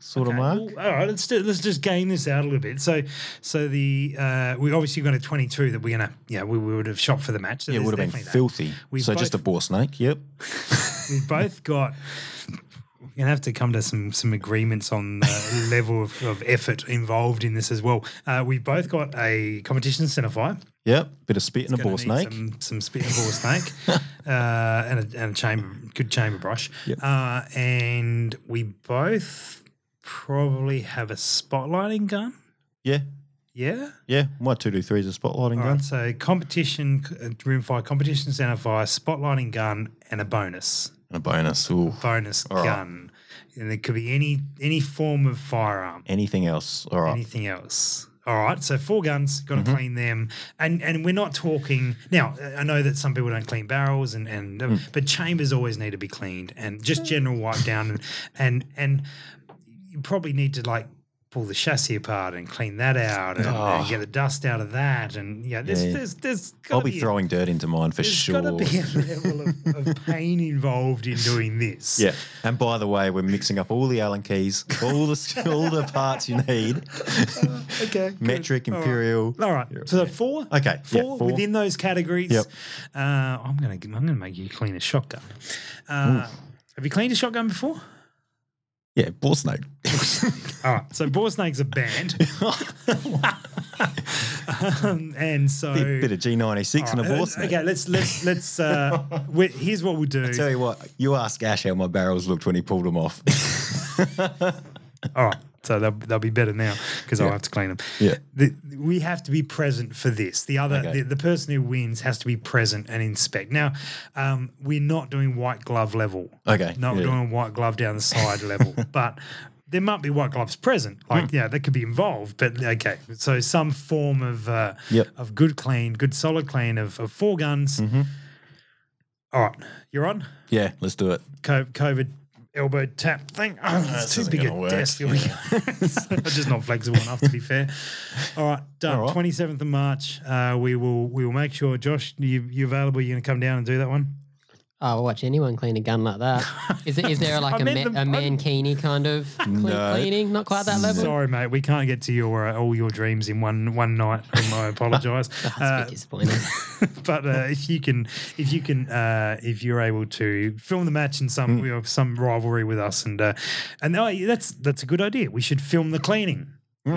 Speaker 3: sort
Speaker 2: Okay,
Speaker 3: of mark?
Speaker 2: well, all right, let's do, let's just game this out a little bit. So, so the uh, we obviously got a twenty-two that we're gonna, yeah, we, we would have shot for the match. So
Speaker 3: yeah, it would have been filthy. So just a
Speaker 2: both-
Speaker 3: bore snake. Yep.
Speaker 2: We've both got. We're gonna have to come to some some agreements on the level of, of effort involved in this as well. Uh, we've both got a competition centerfire.
Speaker 3: Yep, bit of spit and a
Speaker 2: bore
Speaker 3: snake.
Speaker 2: Some, some spit and a ball snake, uh, and a, and a chamber, good chamber brush.
Speaker 3: Yep.
Speaker 2: Uh, and we both probably have a spotlighting gun.
Speaker 3: Yeah,
Speaker 2: Yeah.
Speaker 3: yeah. My two two three is a spotlighting
Speaker 2: All
Speaker 3: gun.
Speaker 2: right. So competition, uh, fire, competition center fire, spotlighting gun, and a bonus
Speaker 3: And a bonus. Ooh.
Speaker 2: bonus
Speaker 3: All right.
Speaker 2: gun. And it could be any any form of firearm.
Speaker 3: Anything else? All right.
Speaker 2: anything else. All right, so four guns, got to
Speaker 3: Mm-hmm.
Speaker 2: clean them, and and we're not talking now. I know that some people don't clean barrels, and and
Speaker 3: Mm.
Speaker 2: but chambers always need to be cleaned, and just general wipe down, and and and you probably need to like pull the chassis apart and clean that out, and, and
Speaker 3: Oh.
Speaker 2: get the dust out of that, and yeah, there's
Speaker 3: Yeah.
Speaker 2: there's there's
Speaker 3: I'll
Speaker 2: gotta
Speaker 3: be throwing dirt into mine for
Speaker 2: There's
Speaker 3: sure.
Speaker 2: got to be a level of, of pain involved in doing this.
Speaker 3: Yeah, and by the way, we're mixing up all the Allen keys, all the all the parts you need.
Speaker 2: Okay.
Speaker 3: Metric,
Speaker 2: All right.
Speaker 3: imperial.
Speaker 2: All right. So four.
Speaker 3: Okay, yeah,
Speaker 2: Four,
Speaker 3: four.
Speaker 2: within those categories.
Speaker 3: Yep.
Speaker 2: Uh, I'm gonna I'm gonna make you clean a shotgun. Uh, have you cleaned a shotgun before?
Speaker 3: Yeah, bore snake.
Speaker 2: All right. So bore snakes are banned. um, and so.
Speaker 3: bit, bit of G ninety six and a bore
Speaker 2: uh,
Speaker 3: snake.
Speaker 2: Okay, let's let's let's. Uh, we, here's what we'll do.
Speaker 3: Tell you what, you ask Ash how my barrels looked when he pulled them off.
Speaker 2: All right. So they'll, they'll be better now because I'll have to clean them.
Speaker 3: Yeah.
Speaker 2: The, we have to be present for this. The other,
Speaker 3: Okay.
Speaker 2: the, the person who wins has to be present and inspect. Now, um, we're not doing white glove level.
Speaker 3: Okay,
Speaker 2: Not
Speaker 3: yeah.
Speaker 2: doing white glove down the side level, but there might be white gloves present. Like,
Speaker 3: Hmm.
Speaker 2: yeah, that could be involved. But okay, so some form of uh,
Speaker 3: Yep.
Speaker 2: of good clean, good solid clean of, of four guns.
Speaker 3: Mm-hmm.
Speaker 2: All right, you're on.
Speaker 3: yeah, let's do it.
Speaker 2: Co- COVID elbow tap thing. Oh, it's too big a
Speaker 3: work.
Speaker 2: desk. Here we go. I'm just not flexible enough to be fair. All right, done. Twenty seventh of March. Uh, we will we will make sure. Josh, you you available? You're going to come down and do that one.
Speaker 4: I'll watch anyone clean a gun like that. Is there, is there like
Speaker 2: I
Speaker 4: a,
Speaker 2: meant
Speaker 4: ma-
Speaker 2: the-
Speaker 4: a mankini kind of clean,
Speaker 3: No.
Speaker 4: cleaning? Not quite that level.
Speaker 2: Sorry, mate. We can't get to your uh, all your dreams in one one night. and I apologise.
Speaker 4: That's a
Speaker 2: Uh,
Speaker 4: bit disappointing.
Speaker 2: but uh, if you can, if you can, uh, if you're able to film the match in some you know, some rivalry with us, and uh, and oh, that's that's a good idea. We should film the cleaning.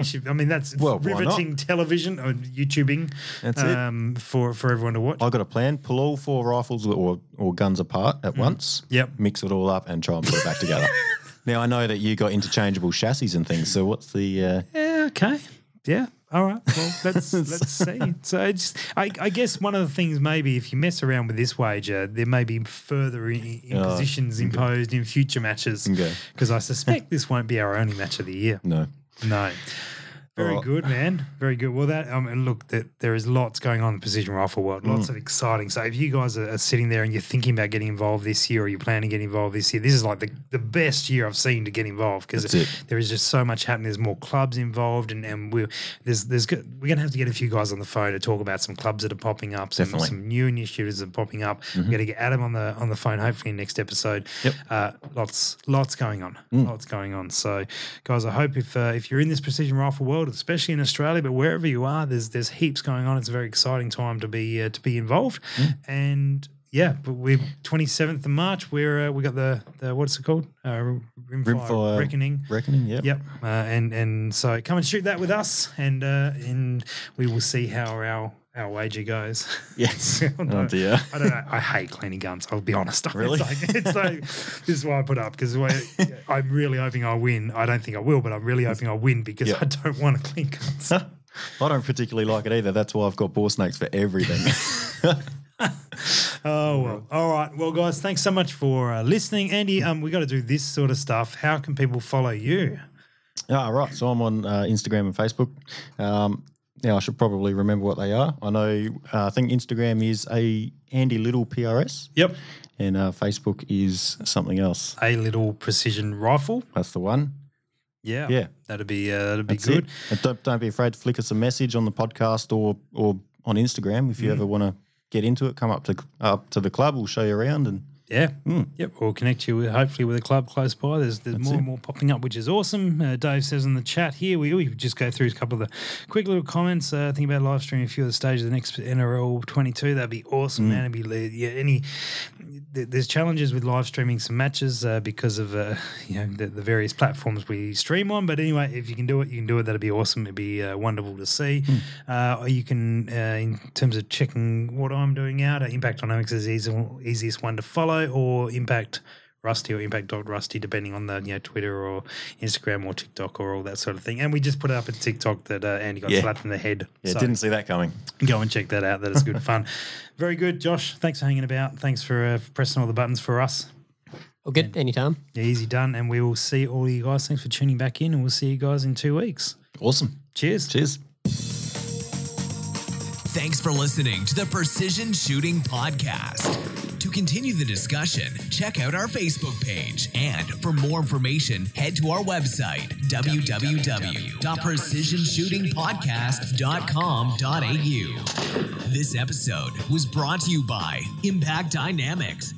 Speaker 2: Should. I mean, that's.
Speaker 3: Well,
Speaker 2: riveting television or YouTubing.
Speaker 3: That's it.
Speaker 2: um, for for everyone to watch.
Speaker 3: I've got a plan: pull all four rifles or or guns apart at once.
Speaker 2: Mm. Yep.
Speaker 3: Mix it all up and try and put it back together. Now I know that you got interchangeable chassis and things. So what's the? Uh,
Speaker 2: Yeah. Okay. Yeah. All right. Well, let's let's see. So it's, I, I guess one of the things maybe if you mess around with this wager, there may be further i- impositions imposed in future matches.
Speaker 3: Okay.
Speaker 2: Because I suspect this won't be our only match of the year.
Speaker 3: no.
Speaker 2: No. Very good, man. Very good. Well, that um, and look, that there is lots going on in the precision rifle world.
Speaker 3: Mm.
Speaker 2: Lots of exciting. So if you guys are, are sitting there and you're thinking about getting involved this year, or you're planning to get involved this year, this is like the, the best year I've seen to get involved because there is just so much happening. There's more clubs involved, and and we're there's there's we're gonna have to get a few guys on the phone to talk about some clubs that are popping up, some,
Speaker 3: Definitely.
Speaker 2: some new initiatives that are popping up. We're gonna get Adam on the on the phone hopefully in next episode.
Speaker 3: Yep.
Speaker 2: Uh, lots lots going on. Lots going on. So guys, I hope if uh, if you're in this precision rifle world, especially in Australia, but wherever you are, there's there's heaps going on. It's a very exciting time to be uh, to be involved. And yeah, but we're 27th of March. We're uh, we got the, the what's it called? Uh, Rimfire,
Speaker 3: Rimfire
Speaker 2: Reckoning.
Speaker 3: Reckoning. Yep.
Speaker 2: Yep, uh, and and so come and shoot that with us, and uh, and we will see how our our wager goes.
Speaker 3: Yes.
Speaker 2: I don't.
Speaker 3: Oh dear.
Speaker 2: I don't know. I hate cleaning guns. I'll be honest.
Speaker 3: Really?
Speaker 2: It's like, it's like this is why I put up because I'm really hoping I win. I don't think I will, but I'm really hoping I win because
Speaker 3: Yeah.
Speaker 2: I don't want to clean guns.
Speaker 3: I don't particularly like it either. That's why I've got bore snakes for everything.
Speaker 2: Oh well. All right. Well, guys, thanks so much for uh, listening, Andy. Um, we got to do this sort of stuff. How can people follow you?
Speaker 3: Ah, right. So I'm on uh, Instagram and Facebook. Um, now I should probably remember what they are. I know. Uh, I think Instagram is a Andy Little PRS,
Speaker 2: Yep.
Speaker 3: and uh, Facebook is something else.
Speaker 2: A little precision rifle.
Speaker 3: That's the one.
Speaker 2: Yeah.
Speaker 3: Yeah.
Speaker 2: That'd be uh, that'd be
Speaker 3: That's
Speaker 2: good.
Speaker 3: And don't don't be afraid to flick us a message on the podcast or or on Instagram if you
Speaker 2: Mm.
Speaker 3: ever want to get into it. Come up to up to the club. We'll show you around and
Speaker 2: Yeah. Yep. We'll connect you with, hopefully with a club close by. There's there's more
Speaker 3: it.
Speaker 2: and more popping up, which is awesome. Uh, Dave says in the chat here, we, we just go through a couple of the quick little comments. Uh, think about live streaming a few of the stages of the next NRL 22. That'd be awesome, man. It'd be yeah, any there's challenges with live streaming some matches uh, because of uh, you know the, the various platforms we stream on. But anyway, if you can do it, you can do it. That'd be awesome. It'd be uh, wonderful to see. Uh, you can, uh, in terms of checking what I'm doing out, uh, Impact Dynamics is the easy, easiest one to follow, or Impact. Rusty or Impact Rusty, depending on the you know Twitter or Instagram or TikTok or all that sort of thing. And we just put it up a TikTok that uh, Andy got
Speaker 3: Yeah.
Speaker 2: slapped in the head.
Speaker 3: Yeah,
Speaker 2: So-
Speaker 3: didn't see that coming.
Speaker 2: Go and check that out. That is good fun. Very good, Josh. Thanks for hanging about. Thanks for uh, pressing all the buttons for us.
Speaker 4: Well, good. Anytime.
Speaker 2: Yeah, easy done. And we will see all you guys. Thanks for tuning back in, and we'll see you guys in two weeks.
Speaker 3: Awesome.
Speaker 2: Cheers.
Speaker 3: Cheers.
Speaker 1: Thanks for listening to the Precision Shooting Podcast. To continue the discussion, check out our Facebook page. And for more information, head to our website, www.precisionshootingpodcast.com.au. This episode was brought to you by Impact Dynamics